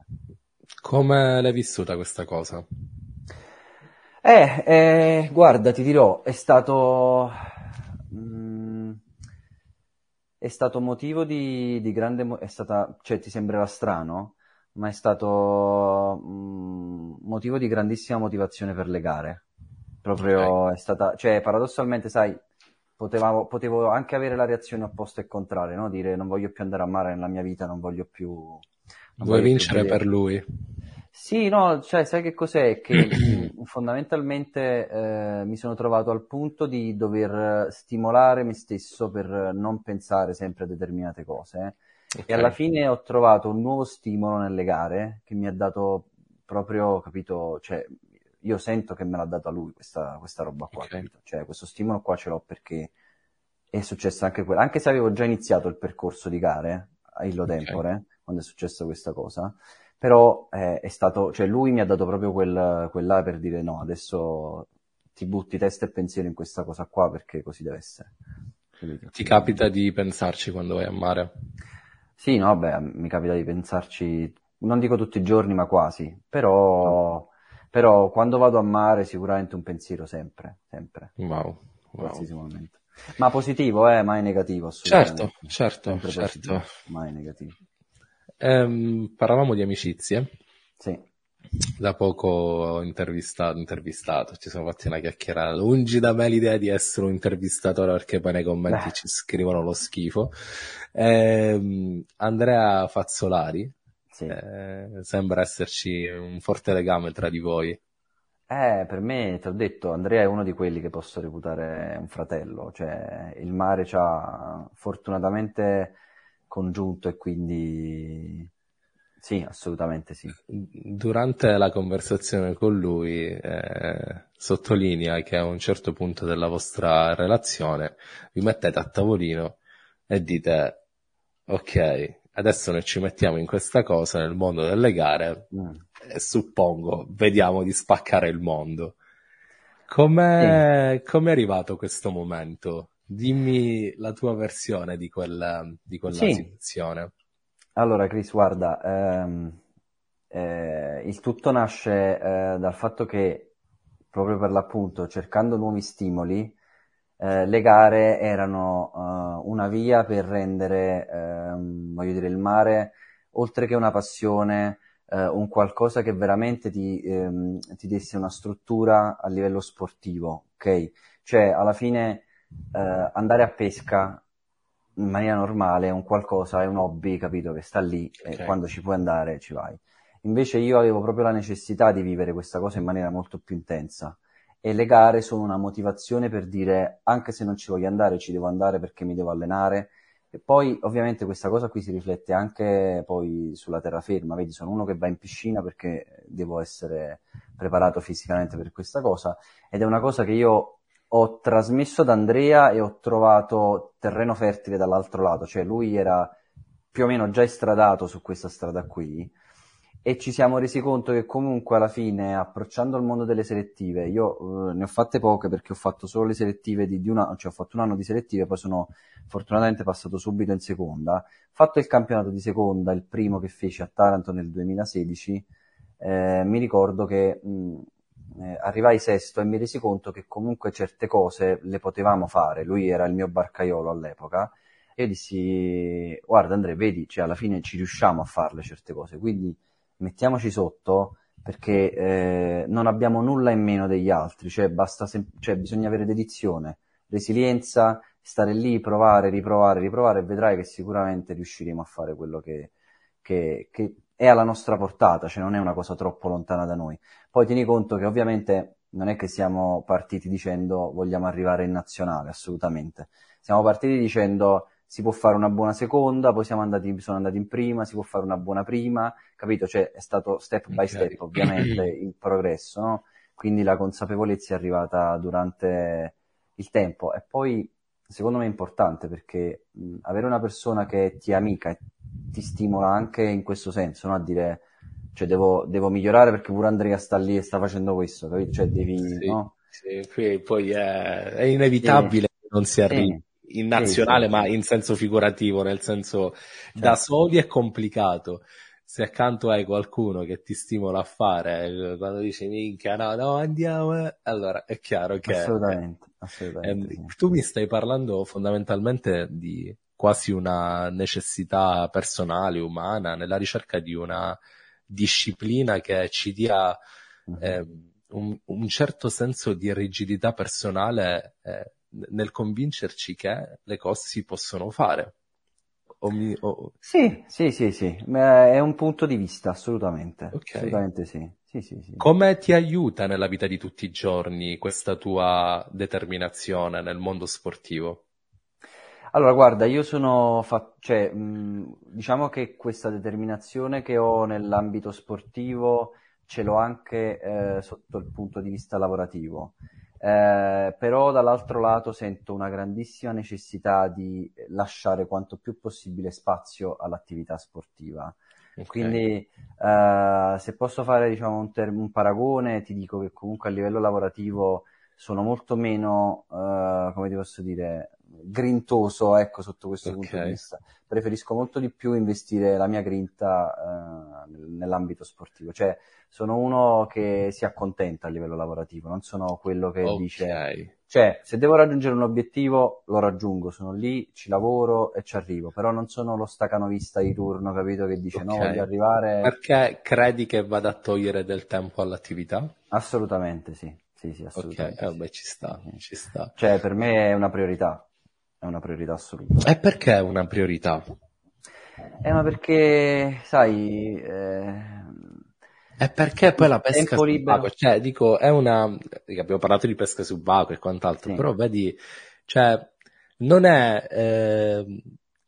Come l'hai vissuta questa cosa? Eh, eh guarda, ti dirò, è stato... Mh, è stato motivo di, di grande, è stata, cioè ti sembrerà strano, ma è stato mh, mm, motivo di grandissima motivazione per le gare. Proprio okay. è stata, cioè paradossalmente, sai, potevamo, potevo anche avere la reazione opposta e contraria, no? Dire non voglio più andare a mare nella mia vita, non voglio più... Non Vuoi vincere per lui? Sì, no, cioè, sai che cos'è? Che fondamentalmente eh, mi sono trovato al punto di dover stimolare me stesso per non pensare sempre a determinate cose. Okay. E alla fine ho trovato un nuovo stimolo nelle gare che mi ha dato proprio, capito, cioè, io sento che me l'ha data lui questa, questa roba qua, okay. Cioè, questo stimolo qua ce l'ho perché è successo anche quello. Anche se avevo già iniziato il percorso di gare, a illo tempore, okay. quando è successa questa cosa, però eh, è stato, cioè lui mi ha dato proprio quel, quella per dire no, adesso ti butti testa e pensiero in questa cosa qua perché così deve essere. Ti capita di pensarci quando vai a mare? Sì, no, beh, mi capita di pensarci, non dico tutti i giorni, ma quasi, però, oh. però quando vado a mare sicuramente un pensiero sempre, sempre. Wow, qualsiasi wow. momento. Ma positivo, eh, mai negativo, assolutamente. Certo, certo, certo. mai negativo. Ehm, parlavamo di amicizie. Sì. da poco ho intervistato, intervistato, ci siamo fatti una chiacchierata. Lungi da me l'idea di essere un intervistatore perché poi nei commenti Beh. ci scrivono lo schifo. Eh, Andrea Fazzolari, sì. eh, sembra esserci un forte legame tra di voi. Eh, per me, ti ho detto, Andrea è uno di quelli che posso reputare un fratello, cioè il mare ci ha fortunatamente congiunto e quindi sì, assolutamente sì. Durante la conversazione con lui eh, sottolinea che a un certo punto della vostra relazione vi mettete a tavolino e dite ok, adesso noi ci mettiamo in questa cosa nel mondo delle gare mm. e suppongo vediamo di spaccare il mondo. Come sì. è arrivato questo momento? Dimmi la tua versione di quella, di quella sì. situazione. Allora, Chris, guarda, ehm, eh, il tutto nasce eh, dal fatto che, proprio per l'appunto, cercando nuovi stimoli, eh, le gare erano eh, una via per rendere, ehm, voglio dire, il mare, oltre che una passione, eh, un qualcosa che veramente ti, ehm, ti desse una struttura a livello sportivo, ok? Cioè, alla fine, eh, andare a pesca in maniera normale è un qualcosa, è un hobby, capito, che sta lì okay. e quando ci puoi andare ci vai. Invece io avevo proprio la necessità di vivere questa cosa in maniera molto più intensa e le gare sono una motivazione per dire anche se non ci voglio andare ci devo andare perché mi devo allenare e poi ovviamente questa cosa qui si riflette anche poi sulla terraferma, vedi sono uno che va in piscina perché devo essere preparato fisicamente per questa cosa ed è una cosa che io ho trasmesso ad Andrea e ho trovato terreno fertile dall'altro lato, cioè lui era più o meno già estradato su questa strada qui e ci siamo resi conto che comunque alla fine approcciando il mondo delle selettive, io eh, ne ho fatte poche perché ho fatto solo le selettive di, di una, cioè ho fatto un anno di selettive, poi sono fortunatamente passato subito in seconda, fatto il campionato di seconda, il primo che feci a Taranto nel 2016, eh, mi ricordo che mh, eh, arrivai sesto e mi resi conto che comunque certe cose le potevamo fare. Lui era il mio barcaiolo all'epoca. E io dissi, guarda Andrea, vedi, cioè alla fine ci riusciamo a farle certe cose, quindi mettiamoci sotto perché eh, non abbiamo nulla in meno degli altri, cioè, basta sem- cioè bisogna avere dedizione, resilienza, stare lì, provare, riprovare, riprovare e vedrai che sicuramente riusciremo a fare quello che, che, che è alla nostra portata, cioè non è una cosa troppo lontana da noi. Poi tieni conto che ovviamente non è che siamo partiti dicendo vogliamo arrivare in nazionale, assolutamente. Siamo partiti dicendo si può fare una buona seconda, poi siamo andati, sono andati in prima, si può fare una buona prima, capito? Cioè è stato step by step ovviamente il progresso, no? Quindi la consapevolezza è arrivata durante il tempo e poi secondo me è importante perché mh, avere una persona che ti è amica e ti stimola anche in questo senso, no? A dire, cioè devo, devo, migliorare perché pure Andrea sta lì e sta facendo questo, capito? Cioè devi, sì, no? Sì, poi è, è inevitabile sì. che non si arrivi in nazionale, ma in senso figurativo, nel senso certo. da soli è complicato. Se accanto hai qualcuno che ti stimola a fare, quando dici minchia, no, no, andiamo, eh", allora è chiaro che... Assolutamente, assolutamente. Eh, tu mi stai parlando fondamentalmente di quasi una necessità personale, umana, nella ricerca di una disciplina che ci dia mhm. eh, un, un, certo senso di rigidità personale eh, nel convincerci che le cose si possono fare. O mi, o... Sì, sì, sì, sì, è un punto di vista, assolutamente. Okay. Assolutamente sì. Sì, sì, sì. Come ti aiuta nella vita di tutti i giorni questa tua determinazione nel mondo sportivo? Allora, guarda, io sono, fa- cioè, mh, diciamo che questa determinazione che ho nell'ambito sportivo ce l'ho anche eh, sotto il punto di vista lavorativo, eh, però dall'altro lato sento una grandissima necessità di lasciare quanto più possibile spazio all'attività sportiva. Okay. Quindi, eh, se posso fare diciamo, un, ter- un paragone, ti dico che comunque a livello lavorativo sono molto meno, eh, come ti posso dire, grintoso, ecco, sotto questo Ok. punto di vista. Preferisco molto di più investire la mia grinta eh, nell'ambito sportivo. Cioè, sono uno che si accontenta a livello lavorativo, non sono quello che Ok. dice... Cioè, se devo raggiungere un obiettivo, lo raggiungo, sono lì, ci lavoro e ci arrivo, però non sono lo stacanovista di turno, capito, che dice no, Ok. voglio arrivare... Perché credi che vada a togliere del tempo all'attività? Assolutamente sì, sì, sì, Ok, assolutamente eh, sì. beh, ci sta, ci sta. Cioè, per me è una priorità, è una priorità assoluta. E perché è una priorità? Eh, ma perché, sai, eh, E perché poi la pesca libero... subacquea, cioè, dico, è una, abbiamo parlato di pesca subacquea e quant'altro, Sì, però vedi, cioè, non è ehm,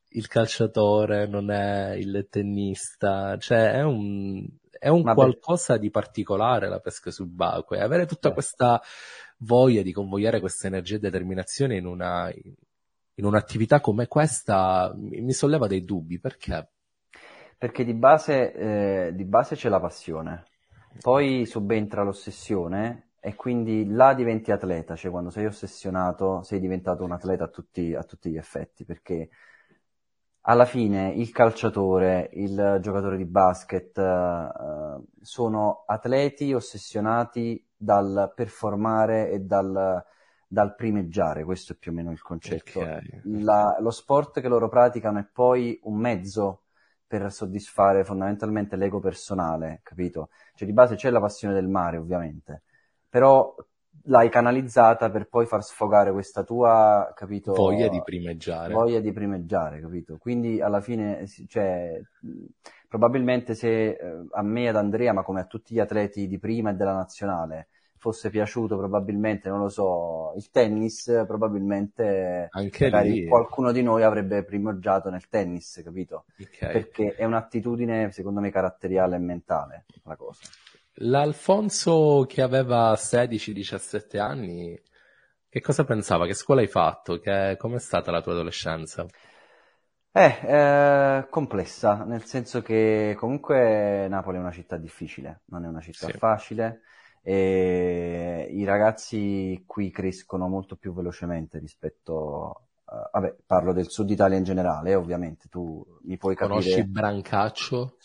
il calciatore, non è il tennista, cioè, è un, è un qualcosa di particolare la pesca subacquea. E Avere tutta questa voglia di convogliare questa energia e determinazione in una, in un'attività come questa mi solleva dei dubbi, perché? Perché di base, eh, di base c'è la passione, poi subentra l'ossessione e quindi là diventi atleta, cioè quando sei ossessionato sei diventato un atleta a tutti, a tutti gli effetti, perché alla fine il calciatore, il giocatore di basket, eh, sono atleti ossessionati dal performare e dal, dal primeggiare, questo è più o meno il concetto. Ok, La- lo sport che loro praticano è poi un mezzo per soddisfare fondamentalmente l'ego personale, capito? Cioè di base c'è la passione del mare, ovviamente, però l'hai canalizzata per poi far sfogare questa tua, capito, voglia di primeggiare. voglia di primeggiare, capito? Quindi alla fine, cioè, probabilmente se eh, a me e ad Andrea, ma come a tutti gli atleti di prima e della nazionale, fosse piaciuto probabilmente, non lo so, il tennis, probabilmente lì, qualcuno di noi avrebbe primeggiato nel tennis, capito? ok. Perché è un'attitudine, secondo me, caratteriale e mentale, la cosa. L'Alfonso che aveva 16-17 anni, che cosa pensava? Che scuola hai fatto? Che, com'è stata la tua adolescenza? Eh, eh, complessa, nel senso che comunque Napoli è una città difficile, non è una città Sì, facile e i ragazzi qui crescono molto più velocemente rispetto a... Vabbè, parlo del sud Italia in generale, eh, ovviamente, tu mi puoi conosci capire... Brancaccio?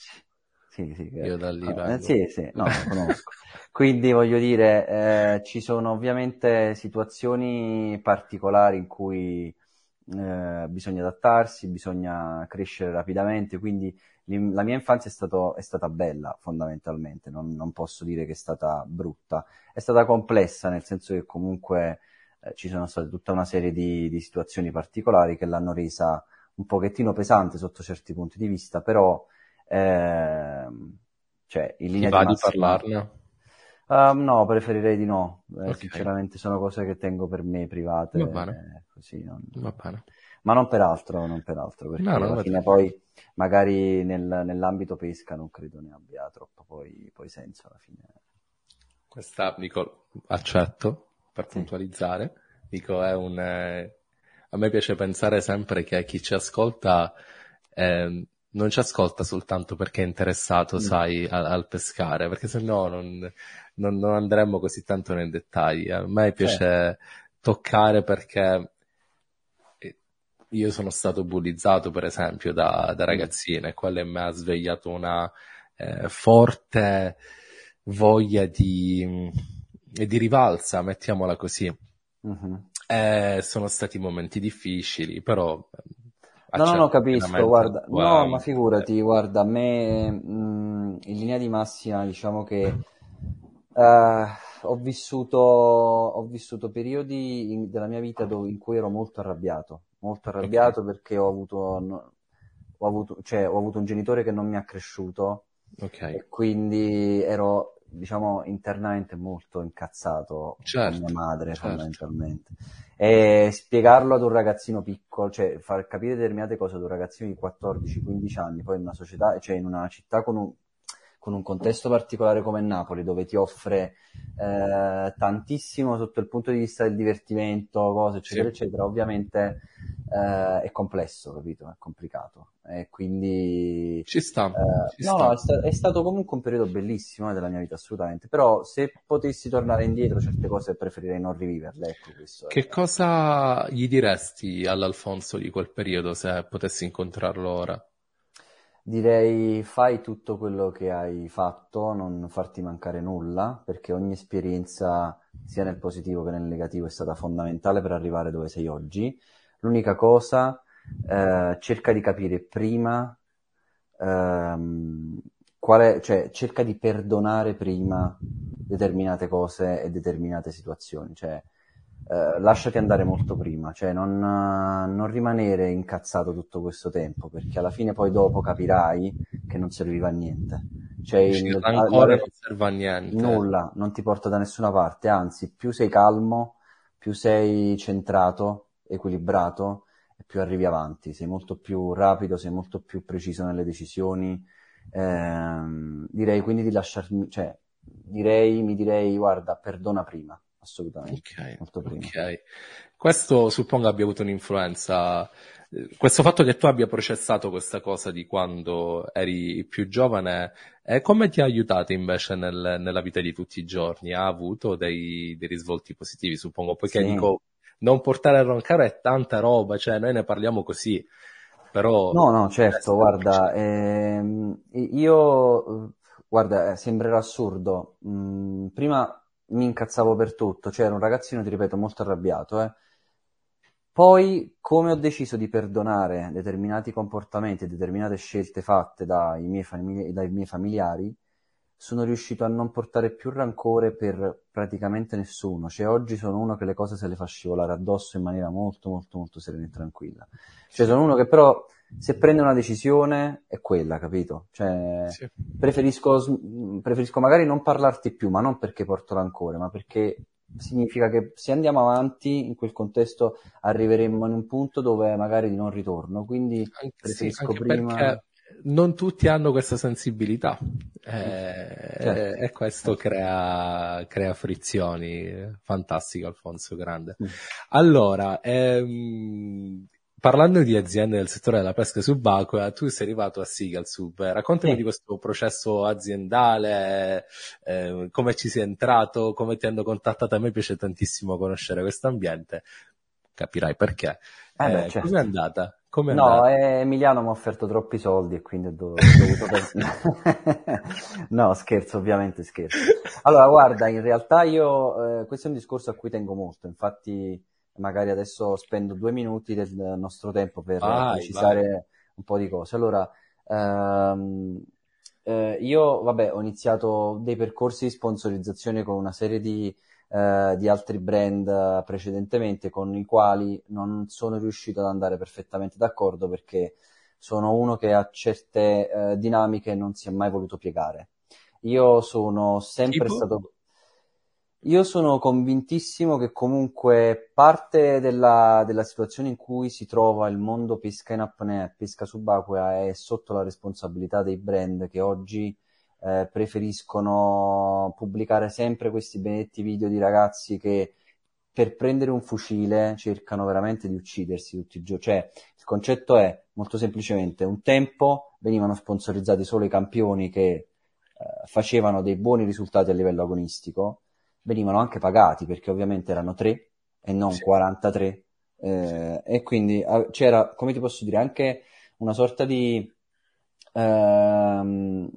Sì, sì, che- Io da lì eh, sì, sì, no, lo conosco. Quindi voglio dire, eh, ci sono ovviamente situazioni particolari in cui eh, bisogna adattarsi, bisogna crescere rapidamente, quindi la mia infanzia è stato- è stata bella fondamentalmente, non, non posso dire che è stata brutta, è stata complessa nel senso che comunque eh, ci sono state tutta una serie di, di situazioni particolari che l'hanno resa un pochettino pesante sotto certi punti di vista, però ehm, cioè in Ti linea va di di massima parlarne? Ah, no, preferirei di no. Eh, sinceramente sono cose che tengo per me private, va bene, eh, così non- va bene. Ma non per altro, non per altro, perché No, no, alla fine poi magari nel- nell'ambito pesca non credo ne abbia troppo poi, poi senso alla fine. Questa, dico, accetto per Sì. puntualizzare. Dico, è un, eh, a me piace pensare sempre che chi ci ascolta ehm, non ci ascolta soltanto perché è interessato, Mm. sai, al, al pescare, perché se no non, non, non andremmo così tanto nei dettagli. A me Certo, piace toccare perché eh, io sono stato bullizzato, per esempio, da, da mm, ragazzino e quello me ha svegliato una eh, forte voglia di, di rivalsa, mettiamola così. mhm. Eh, sono stati momenti difficili, però eh, No, no, no, capisco, guarda, la no, ma figurati, guarda, a me mh, in linea di massima diciamo che eh, ho vissuto, ho vissuto periodi in- della mia vita dove- in cui ero molto arrabbiato, molto arrabbiato perché ho avuto, ho avuto, cioè, ho avuto un genitore che non mi ha cresciuto ok, e quindi ero, diciamo, internamente molto incazzato con certo, mia madre, certo, fondamentalmente. E spiegarlo ad un ragazzino piccolo, cioè far capire determinate cose ad un ragazzino di 14-15 anni, poi in una società, cioè in una città con un, con un contesto particolare come Napoli, dove ti offre eh, tantissimo sotto il punto di vista del divertimento, cose, eccetera, sì. eccetera, ovviamente eh, è complesso, capito? È complicato. E quindi... Ci sta. Eh, ci no, sta. no, è, sta- è, stato comunque un periodo bellissimo eh, della mia vita, assolutamente. Però se potessi tornare indietro, certe cose preferirei non riviverle. Ecco, questo che cosa gli diresti all'Alfonso di quel periodo se potessi incontrarlo ora? Direi fai tutto quello che hai fatto, non farti mancare nulla, perché ogni esperienza, sia nel positivo che nel negativo, è stata fondamentale per arrivare dove sei oggi. L'unica cosa, eh, cerca di capire prima ehm, quale, cioè cerca di perdonare prima determinate cose e determinate situazioni, cioè eh, lasciati andare molto prima, cioè non, non, rimanere incazzato tutto questo tempo, perché alla fine poi dopo capirai che non serviva a niente. Cioè, il, ancora non serve a niente. Nulla, non ti porta da nessuna parte, anzi, più sei calmo, più sei centrato, equilibrato, e più arrivi avanti, sei molto più rapido, sei molto più preciso nelle decisioni. Eh, direi quindi di lasciarmi, cioè, direi, mi direi, guarda, perdona prima assolutamente. Okay, molto prima. ok. Questo suppongo abbia avuto un'influenza. Questo fatto che tu abbia processato questa cosa di quando eri più giovane, eh, come ti ha aiutato invece nel, nella vita di tutti i giorni? Ha avuto dei, dei risvolti positivi, suppongo, poiché sì. dico, non portare a roncare è tanta roba, cioè noi ne parliamo così, però... No, no, certo, guarda, ehm, io, guarda, sembrerà assurdo, mm, prima mi incazzavo per tutto, cioè ero un ragazzino, ti ripeto, molto arrabbiato, eh. Poi, come ho deciso di perdonare determinati comportamenti e determinate scelte fatte dai miei, famili- dai miei familiari, sono riuscito a non portare più rancore per praticamente nessuno. Cioè, oggi sono uno che le cose se le fa scivolare addosso in maniera molto, molto, molto serena e tranquilla. Cioè, sono uno che però se prende una decisione è quella, capito? Cioè, sì. preferisco, preferisco magari non parlarti più, ma non perché porto rancore, ma perché significa che se andiamo avanti in quel contesto arriveremmo in un punto dove magari non ritorno. Quindi anche, preferisco sì, prima. Non tutti hanno questa sensibilità eh, certo. e questo crea, crea, frizioni. Fantastico, Alfonso Grande. Mm. Allora, ehm, parlando di aziende del settore della pesca subacquea, tu sei arrivato a Sigalsub. Raccontami sì. di questo processo aziendale, eh, come ci sei entrato, come ti hanno contattato. A me piace tantissimo conoscere questo ambiente. Capirai perché. Eh beh, eh, certo. Come è andata? Com'è no, andata? Eh, Emiliano mi ha offerto troppi soldi e quindi ho dovuto... no, scherzo, ovviamente scherzo. Allora, guarda, in realtà io, eh, questo è un discorso a cui tengo molto, infatti magari adesso spendo due minuti del nostro tempo per vai, precisare vai. un po' di cose. Allora, ehm, eh, io vabbè, ho iniziato dei percorsi di sponsorizzazione con una serie di, eh, di altri brand precedentemente con i quali non sono riuscito ad andare perfettamente d'accordo perché sono uno che a certe eh, dinamiche non si è mai voluto piegare. Io sono sempre tipo? stato io sono convintissimo che comunque parte della, della, situazione in cui si trova il mondo pesca in apnea pesca subacquea è sotto la responsabilità dei brand che oggi eh, preferiscono pubblicare sempre questi benedetti video di ragazzi che per prendere un fucile cercano veramente di uccidersi tutti i giorni. Cioè, il concetto è molto semplicemente, un tempo venivano sponsorizzati solo i campioni che eh, facevano dei buoni risultati a livello agonistico venivano anche pagati perché ovviamente erano tre e non sì. 43 eh, e quindi c'era, come ti posso dire, anche una sorta di, ehm,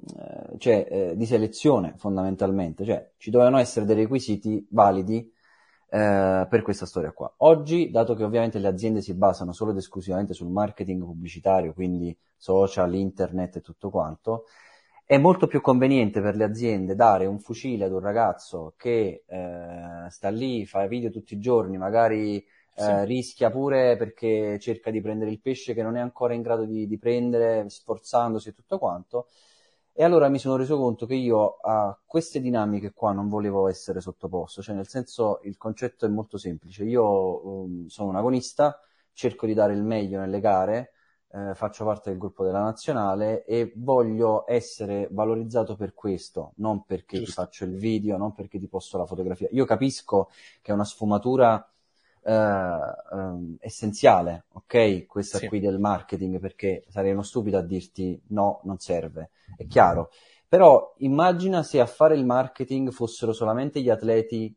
cioè, eh, di selezione fondamentalmente, cioè ci dovevano essere dei requisiti validi eh, per questa storia qua. Oggi, dato che ovviamente le aziende si basano solo ed esclusivamente sul marketing pubblicitario, quindi social, internet e tutto quanto, è molto più conveniente per le aziende dare un fucile ad un ragazzo che eh, sta lì, fa video tutti i giorni, magari eh, sì. rischia pure perché cerca di prendere il pesce che non è ancora in grado di, di, prendere, sforzandosi e tutto quanto. E allora mi sono reso conto che io a queste dinamiche qua non volevo essere sottoposto, cioè nel senso il concetto è molto semplice. Io um, sono un agonista, cerco di dare il meglio nelle gare, eh, faccio parte del gruppo della nazionale e voglio essere valorizzato per questo, non perché Giusto. ti faccio il video, non perché ti posto la fotografia. Io capisco che è una sfumatura eh, eh, essenziale, ok? Questa sì. qui del marketing, perché sarei uno stupido a dirti no, non serve, è chiaro. Però immagina se a fare il marketing fossero solamente gli atleti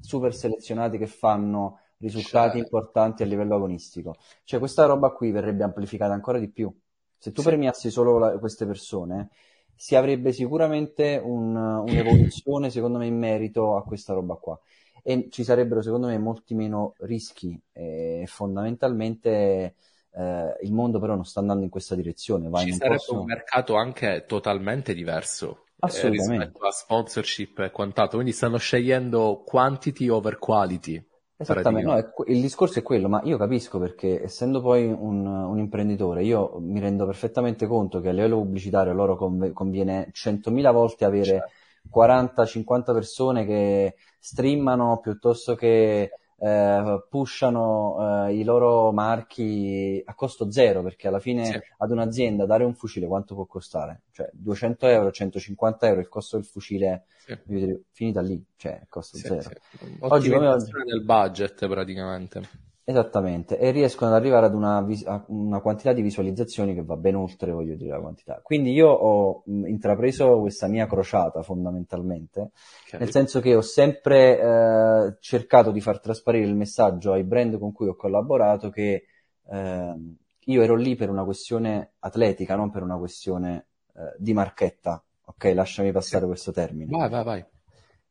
super selezionati che fanno risultati cioè... importanti a livello agonistico. Cioè questa roba qui verrebbe amplificata ancora di più. Se tu sì. premiassi solo la, queste persone, si avrebbe sicuramente un, un'evoluzione, secondo me, in merito a questa roba qua. E ci sarebbero, secondo me, molti meno rischi. E fondamentalmente eh, il mondo però non sta andando in questa direzione. Va ci sarebbe posto... un mercato anche totalmente diverso. Eh, rispetto a sponsorship e quant'altro, quindi stanno scegliendo quantity over quality. Esattamente, no, è, il discorso è quello, ma io capisco perché essendo poi un, un, imprenditore, io mi rendo perfettamente conto che a livello pubblicitario loro conv- conviene 100.000 volte avere certo. 40-50 persone che streamano piuttosto che eh, pushano eh, i loro marchi a costo zero, perché alla fine sì. ad un'azienda dare un fucile quanto può costare? Cioè 200 euro, 150 euro il costo del fucile, sì. dire, finita lì, cioè costo sì, zero. Oggi come oggi... del budget praticamente. Esattamente, e riescono ad arrivare ad una, vis- una, quantità di visualizzazioni che va ben oltre, voglio dire, la quantità. Quindi io ho intrapreso questa mia crociata fondamentalmente, okay. nel senso che ho sempre eh, cercato di far trasparire il messaggio ai brand con cui ho collaborato che eh, io ero lì per una questione atletica, non per una questione eh, di marchetta. Ok, lasciami passare questo termine. Vai, vai, vai.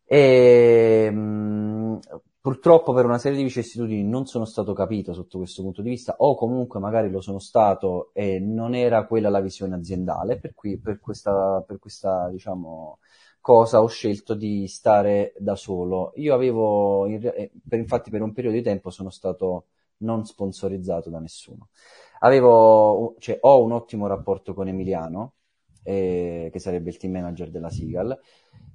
E mh, Purtroppo per una serie di vicissitudini non sono stato capito sotto questo punto di vista, o comunque magari lo sono stato e non era quella la visione aziendale, per cui per questa, per questa diciamo, cosa ho scelto di stare da solo. Io avevo, eh, per, infatti per un periodo di tempo sono stato non sponsorizzato da nessuno. Avevo, cioè, ho un ottimo rapporto con Emiliano, eh, che sarebbe il team manager della Seagal,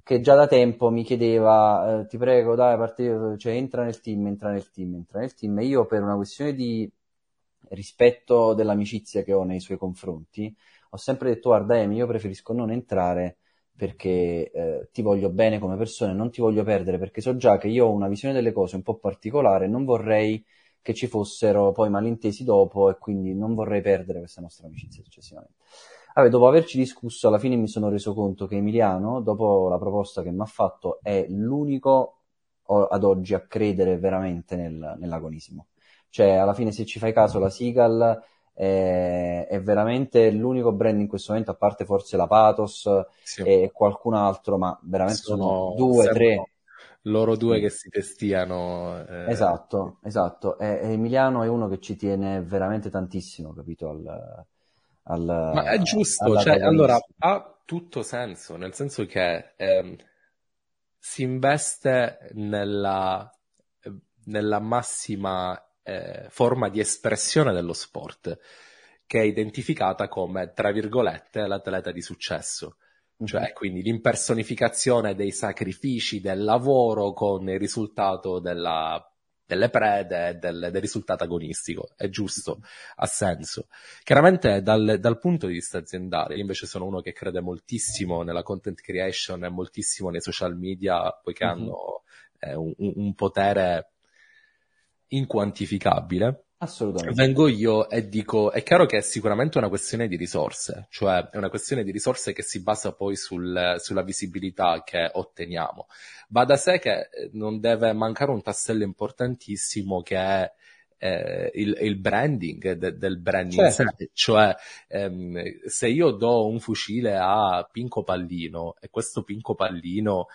che già da tempo mi chiedeva, eh, ti prego, dai, partire, cioè, entra nel team, entra nel team, entra nel team. E io, per una questione di rispetto dell'amicizia che ho nei suoi confronti, ho sempre detto, guarda, Emi, io preferisco non entrare perché eh, ti voglio bene come persona e non ti voglio perdere perché so già che io ho una visione delle cose un po' particolare, non vorrei che ci fossero poi malintesi dopo e quindi non vorrei perdere questa nostra amicizia successivamente. Vabbè, dopo averci discusso, alla fine mi sono reso conto che Emiliano, dopo la proposta che mi ha fatto, è l'unico ad oggi a credere veramente nel, nell'agonismo. Cioè, alla fine, se ci fai caso, la Seagal è, è, veramente l'unico brand in questo momento, a parte forse la Pathos sì. e qualcun altro, ma veramente sono, sono due, tre. Loro due che si testiano. Eh... Esatto, esatto. E, Emiliano è uno che ci tiene veramente tantissimo, capito, al, al, Ma è giusto, cioè, allora ha tutto senso, nel senso che ehm, si investe nella, nella massima eh, forma di espressione dello sport, che è identificata come, tra virgolette, l'atleta di successo. Cioè, mm-hmm. quindi l'impersonificazione dei sacrifici, del lavoro con il risultato della delle prede del, del, risultato agonistico. È giusto, ha senso. Chiaramente dal, dal, punto di vista aziendale, io invece sono uno che crede moltissimo nella content creation e moltissimo nei social media, poiché mm-hmm. hanno eh, un, un potere inquantificabile Assolutamente. Vengo io e dico, è chiaro che è sicuramente una questione di risorse, cioè è una questione di risorse che si basa poi sul, sulla visibilità che otteniamo. Va da sé che eh, non deve mancare un tassello importantissimo che è eh, il, il, branding de, del branding certo. cioè ehm, se io do un fucile a Pinco Pallino e questo Pinco Pallino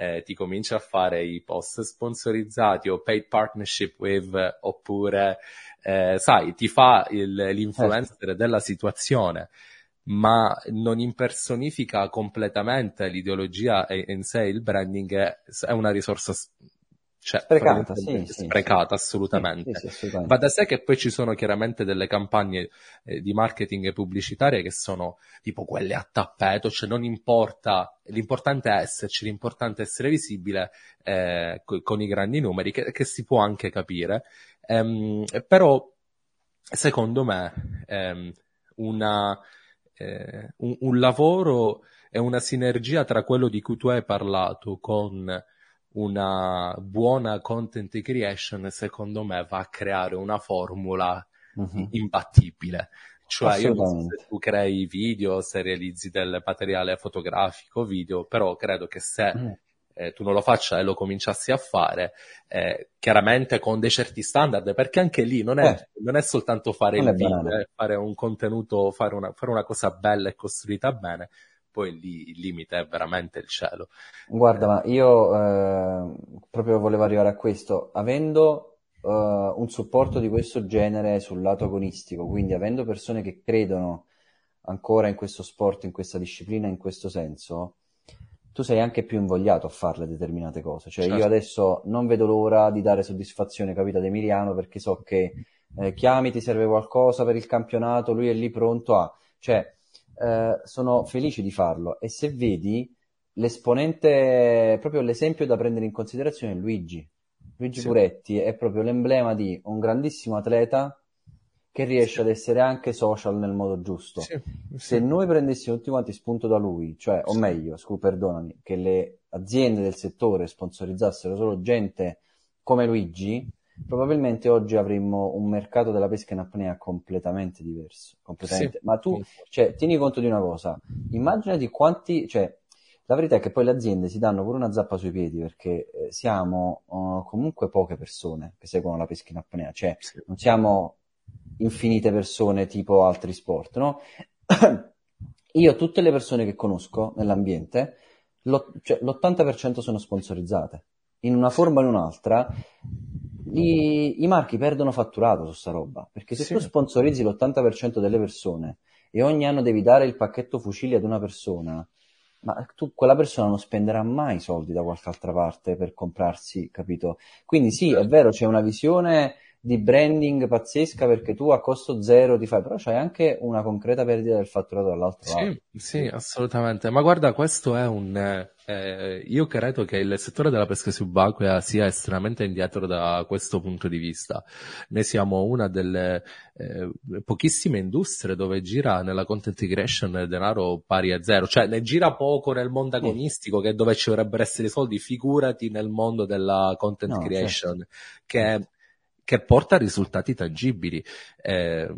eh, ti comincia a fare i post sponsorizzati o paid partnership with oppure eh, sai, ti fa il, l'influencer certo. della situazione, ma non impersonifica completamente l'ideologia e in sé il branding è, è una risorsa cioè, sprecata, sì, sprecata sì, assolutamente. Sì, assolutamente. Va da sé che poi ci sono chiaramente delle campagne eh, di marketing pubblicitarie che sono tipo quelle a tappeto, cioè non importa, l'importante è esserci, l'importante è essere visibile eh, co- con i grandi numeri, che, che, si può anche capire. Ehm, però secondo me, ehm, una, eh, un, un lavoro e una sinergia tra quello di cui tu hai parlato con una buona content creation, secondo me, va a creare una formula uh-huh. imbattibile. Cioè, io non so se tu crei video, se realizzi del materiale fotografico, video, però credo che se mm. Eh, tu non lo faccia e lo cominciassi a fare, eh, chiaramente con dei certi standard, perché anche lì non è, eh. non è soltanto fare il video, è fare un contenuto, fare una, fare una cosa bella e costruita bene, poi lì il limite è veramente il cielo. Guarda, ma io eh, proprio volevo arrivare a questo, avendo uh, un supporto di questo genere sul lato agonistico, quindi avendo persone che credono ancora in questo sport, in questa disciplina, in questo senso, tu sei anche più invogliato a fare determinate cose. Cioè, certo. io adesso non vedo l'ora di dare soddisfazione capita ad Emiliano perché so che eh, chiami, ti serve qualcosa per il campionato, lui è lì pronto a. Cioè, eh, sono felice di farlo. E se vedi, l'esponente, proprio l'esempio da prendere in considerazione è Luigi. Luigi sì. Puretti è proprio l'emblema di un grandissimo atleta che riesce ad essere anche social nel modo giusto. Sì. Se noi prendessimo tutti quanti spunto da lui, cioè, o meglio, scu, perdonami, che le aziende del settore sponsorizzassero solo gente come Luigi, probabilmente oggi avremmo un mercato della pesca in apnea completamente diverso. Completamente. Ma tu, cioè, tieni conto di una cosa, immaginati quanti, cioè, la verità è che poi le aziende si danno pure una zappa sui piedi perché eh, siamo uh, comunque poche persone che seguono la pesca in apnea, cioè non siamo infinite persone tipo altri sport, no? Io tutte le persone che conosco nell'ambiente, lo, cioè, l'80% sono sponsorizzate. In una forma o in un'altra, i, i marchi perdono fatturato su sta roba, perché se sì. tu sponsorizzi l'80% delle persone e ogni anno devi dare il pacchetto fucili ad una persona, ma tu, quella persona non spenderà mai soldi da qualche altra parte per comprarsi, capito? Quindi sì, è vero, c'è una visione di branding pazzesca perché tu a costo zero ti fai, però c'hai anche una concreta perdita del fatturato dall'altro sì, lato. Sì, assolutamente. Ma guarda, questo è un... Eh, io credo che il settore della pesca subacquea sia estremamente indietro da questo punto di vista. Noi siamo una delle eh, pochissime industrie dove gira nella content creation denaro pari a zero, cioè ne gira poco nel mondo agonistico, che è dove ci dovrebbero essere i soldi, figurati nel mondo della content no, creation, certo. che che porta a risultati tangibili. Eh,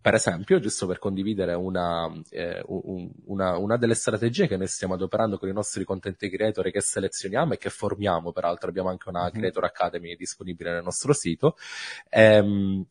per esempio, giusto per condividere una, eh, un, una, una, delle strategie che noi stiamo adoperando con i nostri content creator che selezioniamo e che formiamo, peraltro abbiamo anche una mhm. Creator Academy disponibile nel nostro sito, ehm,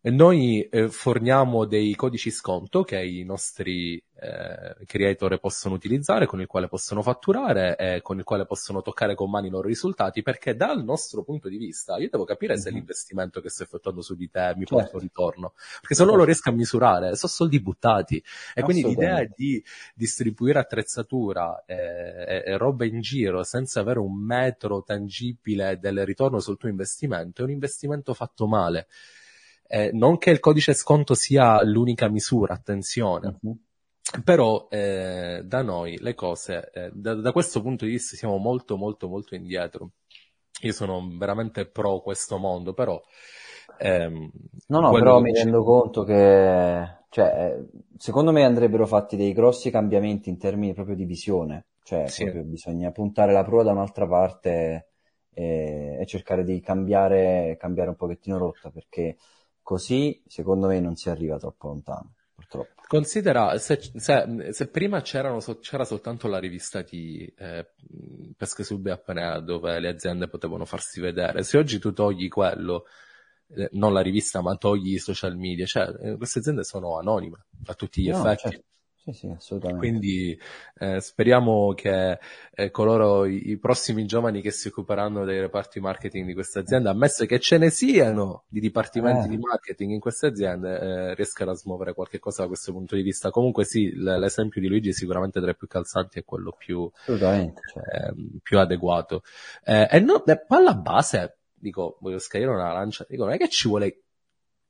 noi eh, forniamo dei codici sconto che i nostri eh, creator possono utilizzare, con il quale possono fatturare e con il quale possono toccare con mano i loro risultati, perché dal nostro punto di vista io devo capire mm-hmm. se mhm. l'investimento che sto effettuando su di te mi certo. porta un ritorno, perché se non lo riesco a misurare sono soldi buttati e quindi l'idea di distribuire attrezzatura e, e, e roba in giro senza avere un metro tangibile del ritorno sul tuo investimento è un investimento fatto male. Eh, non che il codice sconto sia l'unica misura, attenzione. Uh-huh. Però eh, da noi le cose, eh, da, da, questo punto di vista siamo molto molto molto indietro. Io sono veramente pro questo mondo, però... Ehm, no, no, però mi rendo conto che, cioè, secondo me andrebbero fatti dei grossi cambiamenti in termini proprio di visione. Cioè, sì. bisogna puntare la prua da un'altra parte e, e cercare di cambiare, cambiare un pochettino rotta, perché Così, secondo me, non si arriva troppo lontano, purtroppo. Considera, se, se, se prima c'era soltanto la rivista di eh, Pesche sul apnea dove le aziende potevano farsi vedere, se oggi tu togli quello, eh, non la rivista, ma togli i social media, cioè eh, queste aziende sono anonime a tutti gli no, effetti. Certo. Sì, sì, assolutamente. Quindi eh, speriamo che eh, coloro, i, i, prossimi giovani che si occuperanno dei reparti marketing di questa azienda, ammesso che ce ne siano di dipartimenti eh. di marketing in queste aziende, eh, riescano a smuovere qualche cosa da questo punto di vista. Comunque sì, l- l'esempio di Luigi è sicuramente tra i più calzanti e quello più, cioè. più adeguato. Eh, e no, poi alla base, dico, voglio scarire una lancia, dico, non è che ci vuole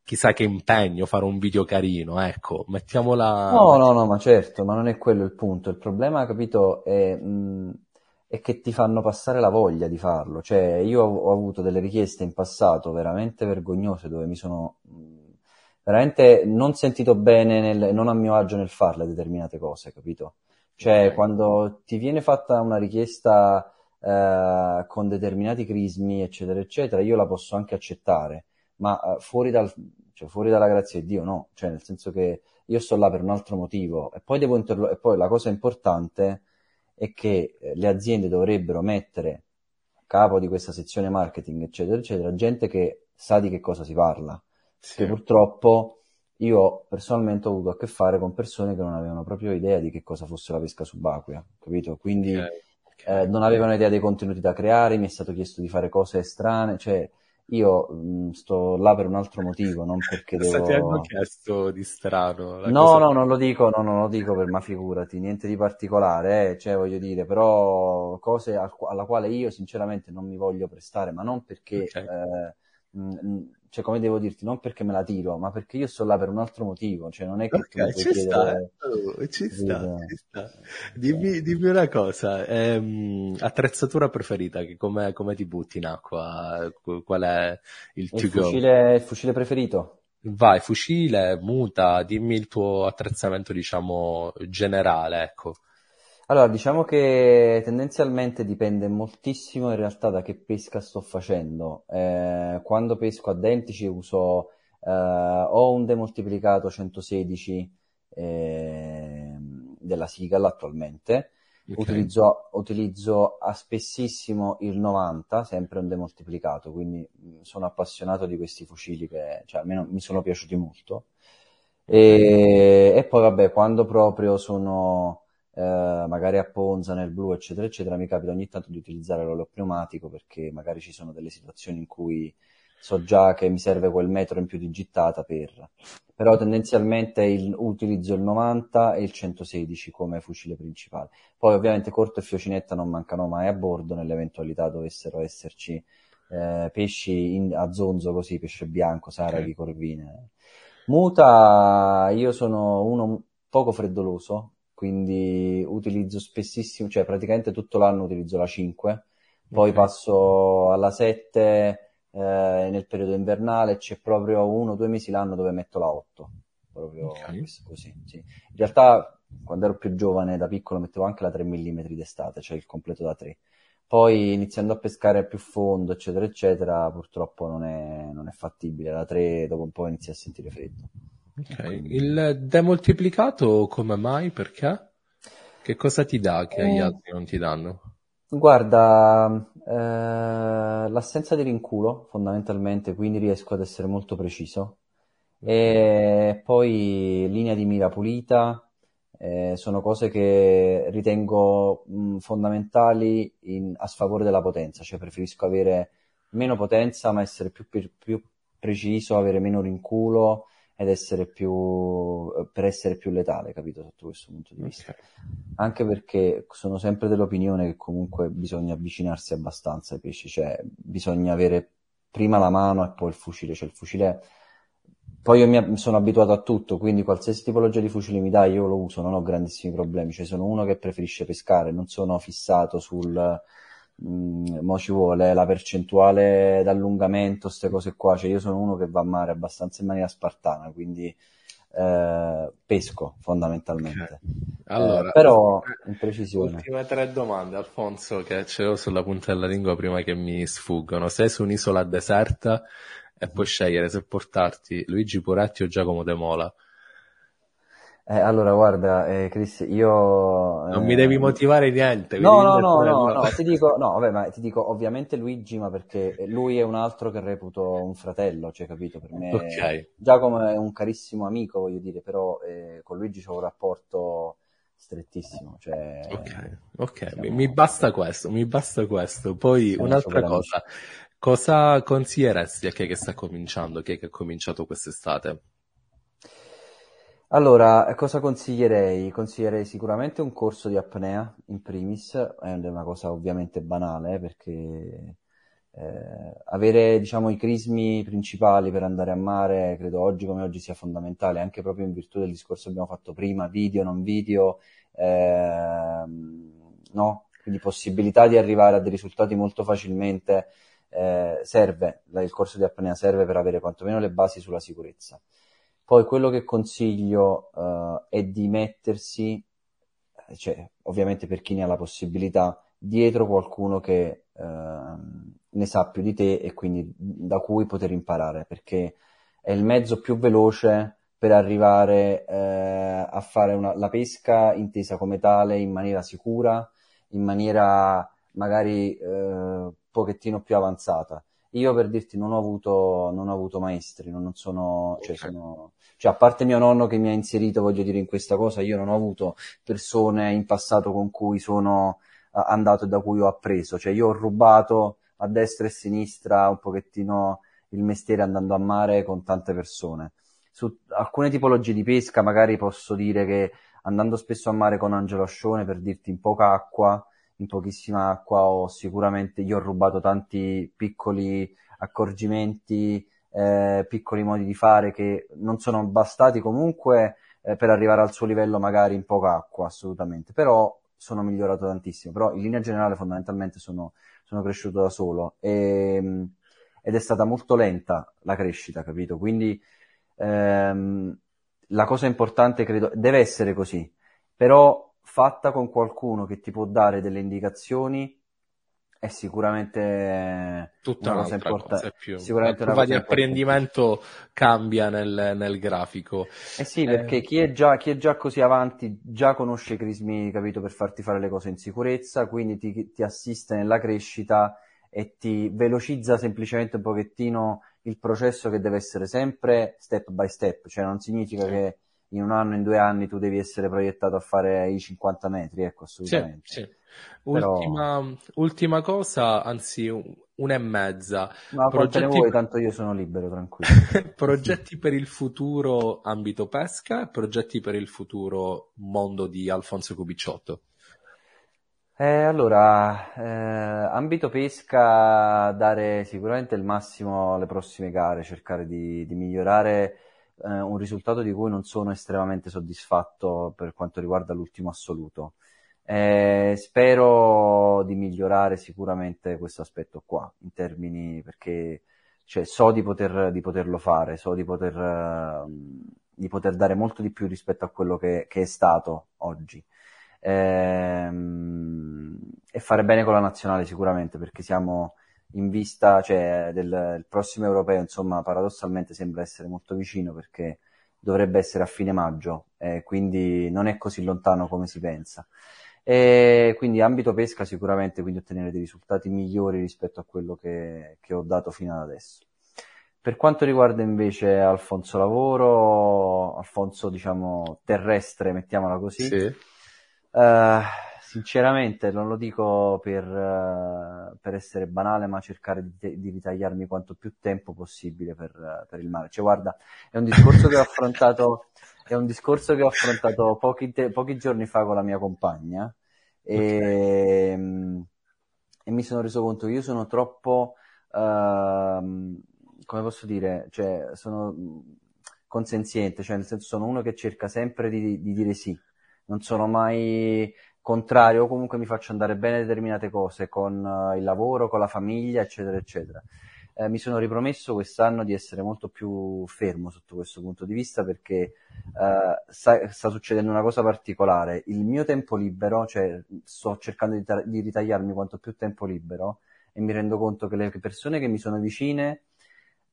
chissà che impegno fare un video carino, ecco, mettiamola... No, no, no, ma certo, ma non è quello il punto. Il problema, capito, è, mh, è che ti fanno passare la voglia di farlo. Cioè, io ho, ho avuto delle richieste in passato veramente vergognose dove mi sono... Veramente non sentito bene, nel, non a mio agio nel farle determinate cose, capito? Cioè, okay. quando ti viene fatta una richiesta eh, con determinati crismi, eccetera, eccetera, io la posso anche accettare, ma eh, fuori, dal, cioè, fuori dalla grazia di Dio no, cioè nel senso che io sto là per un altro motivo e poi, devo interlo- e poi la cosa importante è che eh, le aziende dovrebbero mettere a capo di questa sezione marketing, eccetera, eccetera, gente che sa di che cosa si parla. Sì. Che purtroppo io personalmente ho avuto a che fare con persone che non avevano proprio idea di che cosa fosse la pesca subacquea, capito? Quindi okay. Eh, non avevano idea dei contenuti da creare, mi è stato chiesto di fare cose strane, cioè io mh, sto là per un altro motivo, non perché devo... Ti hanno chiesto di strano? No, cosa... no, non lo dico, no, non lo dico per, ma figurati, niente di particolare, eh, cioè voglio dire, però cose al, alla quale io sinceramente non mi voglio prestare, ma non perché... Okay. Eh, mh, cioè come devo dirti, non perché me la tiro, ma perché io sto là per un altro motivo, cioè non è che okay, ci, chiedere... sta, oh, ci, sta, ci sta, dimmi, dimmi una cosa, ehm, attrezzatura preferita, come, come ti butti in acqua, qual è il, il fucile, il fucile preferito? Vai, fucile, muta, dimmi il tuo attrezzamento, diciamo, generale, ecco. Allora, diciamo che tendenzialmente dipende moltissimo in realtà da che pesca sto facendo. Eh, quando pesco a dentici uso eh, o un demoltiplicato 116 eh, della Seagull attualmente, okay. utilizzo, utilizzo a spessissimo il 90, sempre un demoltiplicato, quindi sono appassionato di questi fucili che cioè, almeno mi sono piaciuti molto. E, e poi vabbè, quando proprio sono eh, magari a Ponza, nel blu, eccetera, eccetera, mi capita ogni tanto di utilizzare l'olio pneumatico perché magari ci sono delle situazioni in cui so già che mi serve quel metro in più di gittata per... Però tendenzialmente il, utilizzo il 90 e il 116 come fucile principale. Poi ovviamente corto e fiocinetta non mancano mai a bordo nell'eventualità dovessero esserci eh, pesci in, a zonzo così, pesce bianco, saraghi, okay. corvine. Muta, io sono uno poco freddoloso, quindi utilizzo spessissimo, cioè praticamente tutto l'anno utilizzo la 5, poi okay. passo alla 7 eh, nel periodo invernale, c'è proprio uno o due mesi l'anno dove metto la 8, proprio okay. così. Sì. In realtà quando ero più giovane, da piccolo, mettevo anche la 3 mm d'estate, cioè il completo da 3. Poi iniziando a pescare più fondo, eccetera, eccetera, purtroppo non è, non è fattibile. La 3 dopo un po' inizia a sentire freddo. Ok, il demoltiplicato come mai? Perché? Che cosa ti dà che gli eh. altri non ti danno? Guarda, eh, l'assenza di rinculo fondamentalmente, quindi riesco ad essere molto preciso. E poi linea di mira pulita, eh, sono cose che ritengo mh, fondamentali in, a sfavore della potenza, cioè preferisco avere meno potenza ma essere più, più preciso, avere meno rinculo ed essere più, per essere più letale, capito, sotto questo punto di vista. Okay. Anche perché sono sempre dell'opinione che comunque bisogna avvicinarsi abbastanza ai pesci, cioè bisogna avere prima la mano e poi il fucile, cioè il fucile... Poi io mi sono abituato a tutto, quindi qualsiasi tipologia di fucile mi dai io lo uso, non ho grandissimi problemi, cioè sono uno che preferisce pescare, non sono fissato sul mh, mo ci vuole la percentuale d'allungamento, queste cose qua, cioè io sono uno che va a mare abbastanza in maniera spartana, quindi eh, pesco fondamentalmente. Okay. Allora, eh, però in precisione. Ultime tre domande, Alfonso, che ce l'ho sulla punta della lingua prima che mi sfuggono. Sei su un'isola deserta e puoi scegliere se portarti Luigi Poretti o Giacomo De Mola eh, allora, guarda, eh, Chris, io... Non mi devi eh, motivare niente. No, no, no, no, no, ti dico, no, vabbè, ma ti dico ovviamente Luigi, ma perché lui è un altro che reputo un fratello, cioè, capito? Per me okay. Giacomo è un carissimo amico, voglio dire, però eh, con Luigi ho un rapporto strettissimo, cioè... Ok, ok, siamo... mi basta questo, mi basta questo. Poi un'altra cosa, cosa consiglieresti a chi che sta cominciando, chi è che ha cominciato quest'estate? Allora, cosa consiglierei? Consiglierei sicuramente un corso di apnea in primis, è una cosa ovviamente banale perché eh, avere diciamo, i crismi principali per andare a mare credo oggi come oggi sia fondamentale, anche proprio in virtù del discorso che abbiamo fatto prima, video, non video, eh, no? Quindi possibilità di arrivare a dei risultati molto facilmente eh, serve, il corso di apnea serve per avere quantomeno le basi sulla sicurezza. Poi quello che consiglio uh, è di mettersi, cioè, ovviamente per chi ne ha la possibilità, dietro qualcuno che uh, ne sa più di te e quindi da cui poter imparare, perché è il mezzo più veloce per arrivare eh, a fare una, la pesca intesa come tale in maniera sicura, in maniera magari eh, pochettino più avanzata. Io per dirti non ho avuto, non ho avuto maestri, non sono, cioè, sono, cioè a parte mio nonno che mi ha inserito, voglio dire, in questa cosa, io non ho avuto persone in passato con cui sono andato e da cui ho appreso, cioè io ho rubato a destra e a sinistra un pochettino il mestiere andando a mare con tante persone. Su alcune tipologie di pesca magari posso dire che andando spesso a mare con Angelo Ascione per dirti in poca acqua, in pochissima acqua ho sicuramente, io ho rubato tanti piccoli accorgimenti, eh, piccoli modi di fare che non sono bastati comunque eh, per arrivare al suo livello magari in poca acqua, assolutamente, però sono migliorato tantissimo, però in linea generale fondamentalmente sono, sono cresciuto da solo. E, ehm, ed è stata molto lenta la crescita, capito? Quindi ehm, la cosa importante credo deve essere così, però fatta con qualcuno che ti può dare delle indicazioni è sicuramente tutta una cosa importante. Più. Sicuramente la curva di apprendimento cambia nel, nel, grafico. Eh sì, perché eh... Chi, è già, chi, è già, così avanti già conosce i crismi, capito, per farti fare le cose in sicurezza, quindi ti, ti assiste nella crescita e ti velocizza semplicemente un pochettino il processo che deve essere sempre step by step, cioè non significa sì. che in un anno, in due anni tu devi essere proiettato a fare i 50 metri, ecco, assolutamente. Sì, sì. Ultima, Però... ultima cosa, anzi una e mezza. Ma progetti... vuoi, tanto io sono libero, tranquillo. progetti per il futuro ambito pesca e progetti per il futuro mondo di Alfonso Cubicciotto. Eh, allora, eh, ambito pesca, dare sicuramente il massimo alle prossime gare, cercare di, di migliorare eh, un risultato di cui non sono estremamente soddisfatto per quanto riguarda l'ultimo assoluto. Eh, spero di migliorare sicuramente questo aspetto qua, in termini perché cioè, so di, poter, di poterlo fare, so di poter, uh, di poter, dare molto di più rispetto a quello che, che è stato oggi. Ehm, e fare bene con la nazionale sicuramente perché siamo in vista cioè, del, prossimo europeo, insomma, paradossalmente sembra essere molto vicino perché dovrebbe essere a fine maggio, eh, quindi non è così lontano come si pensa. E quindi ambito pesca sicuramente quindi ottenere dei risultati migliori rispetto a quello che, che ho dato fino ad adesso. Per quanto riguarda invece Alfonso Lavoro, Alfonso diciamo terrestre, mettiamola così, sì. uh, Sinceramente non lo dico per, uh, per essere banale, ma cercare di, di, ritagliarmi quanto più tempo possibile per, uh, per, il mare. Cioè, guarda, è un discorso che ho affrontato, è un discorso che ho affrontato pochi, te- pochi giorni fa con la mia compagna e, okay. um, e mi sono reso conto che io sono troppo, uh, come posso dire, cioè, sono consenziente, cioè nel senso sono uno che cerca sempre di, di dire sì. Non sono mai contrario o comunque mi faccio andare bene determinate cose con uh, il lavoro, con la famiglia, eccetera, eccetera. Eh, mi sono ripromesso quest'anno di essere molto più fermo sotto questo punto di vista perché uh, sta, sta, succedendo una cosa particolare. Il mio tempo libero, cioè sto cercando di, di, ritagliarmi quanto più tempo libero e mi rendo conto che le persone che mi sono vicine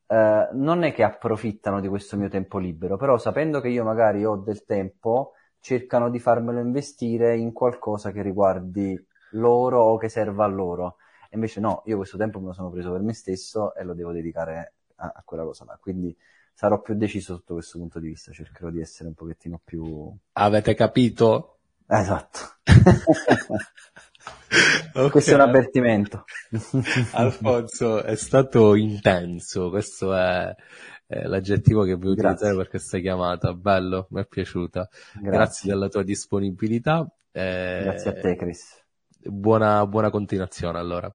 uh, non è che approfittano di questo mio tempo libero, però sapendo che io magari ho del tempo, cercano di farmelo investire in qualcosa che riguardi loro o che serva a loro. E invece no, io questo tempo me lo sono preso per me stesso e lo devo dedicare a, a quella cosa là. Quindi sarò più deciso sotto questo punto di vista, cercherò di essere un pochettino più... Avete capito? Esatto. okay. Questo è un avvertimento. Alfonso, è stato intenso, questo è eh, l'aggettivo che vuoi utilizzare per questa chiamata. Bello, mi è piaciuta. Grazie, Grazie della tua disponibilità. Eh, Grazie a te, Chris. Buona, buona continuazione allora.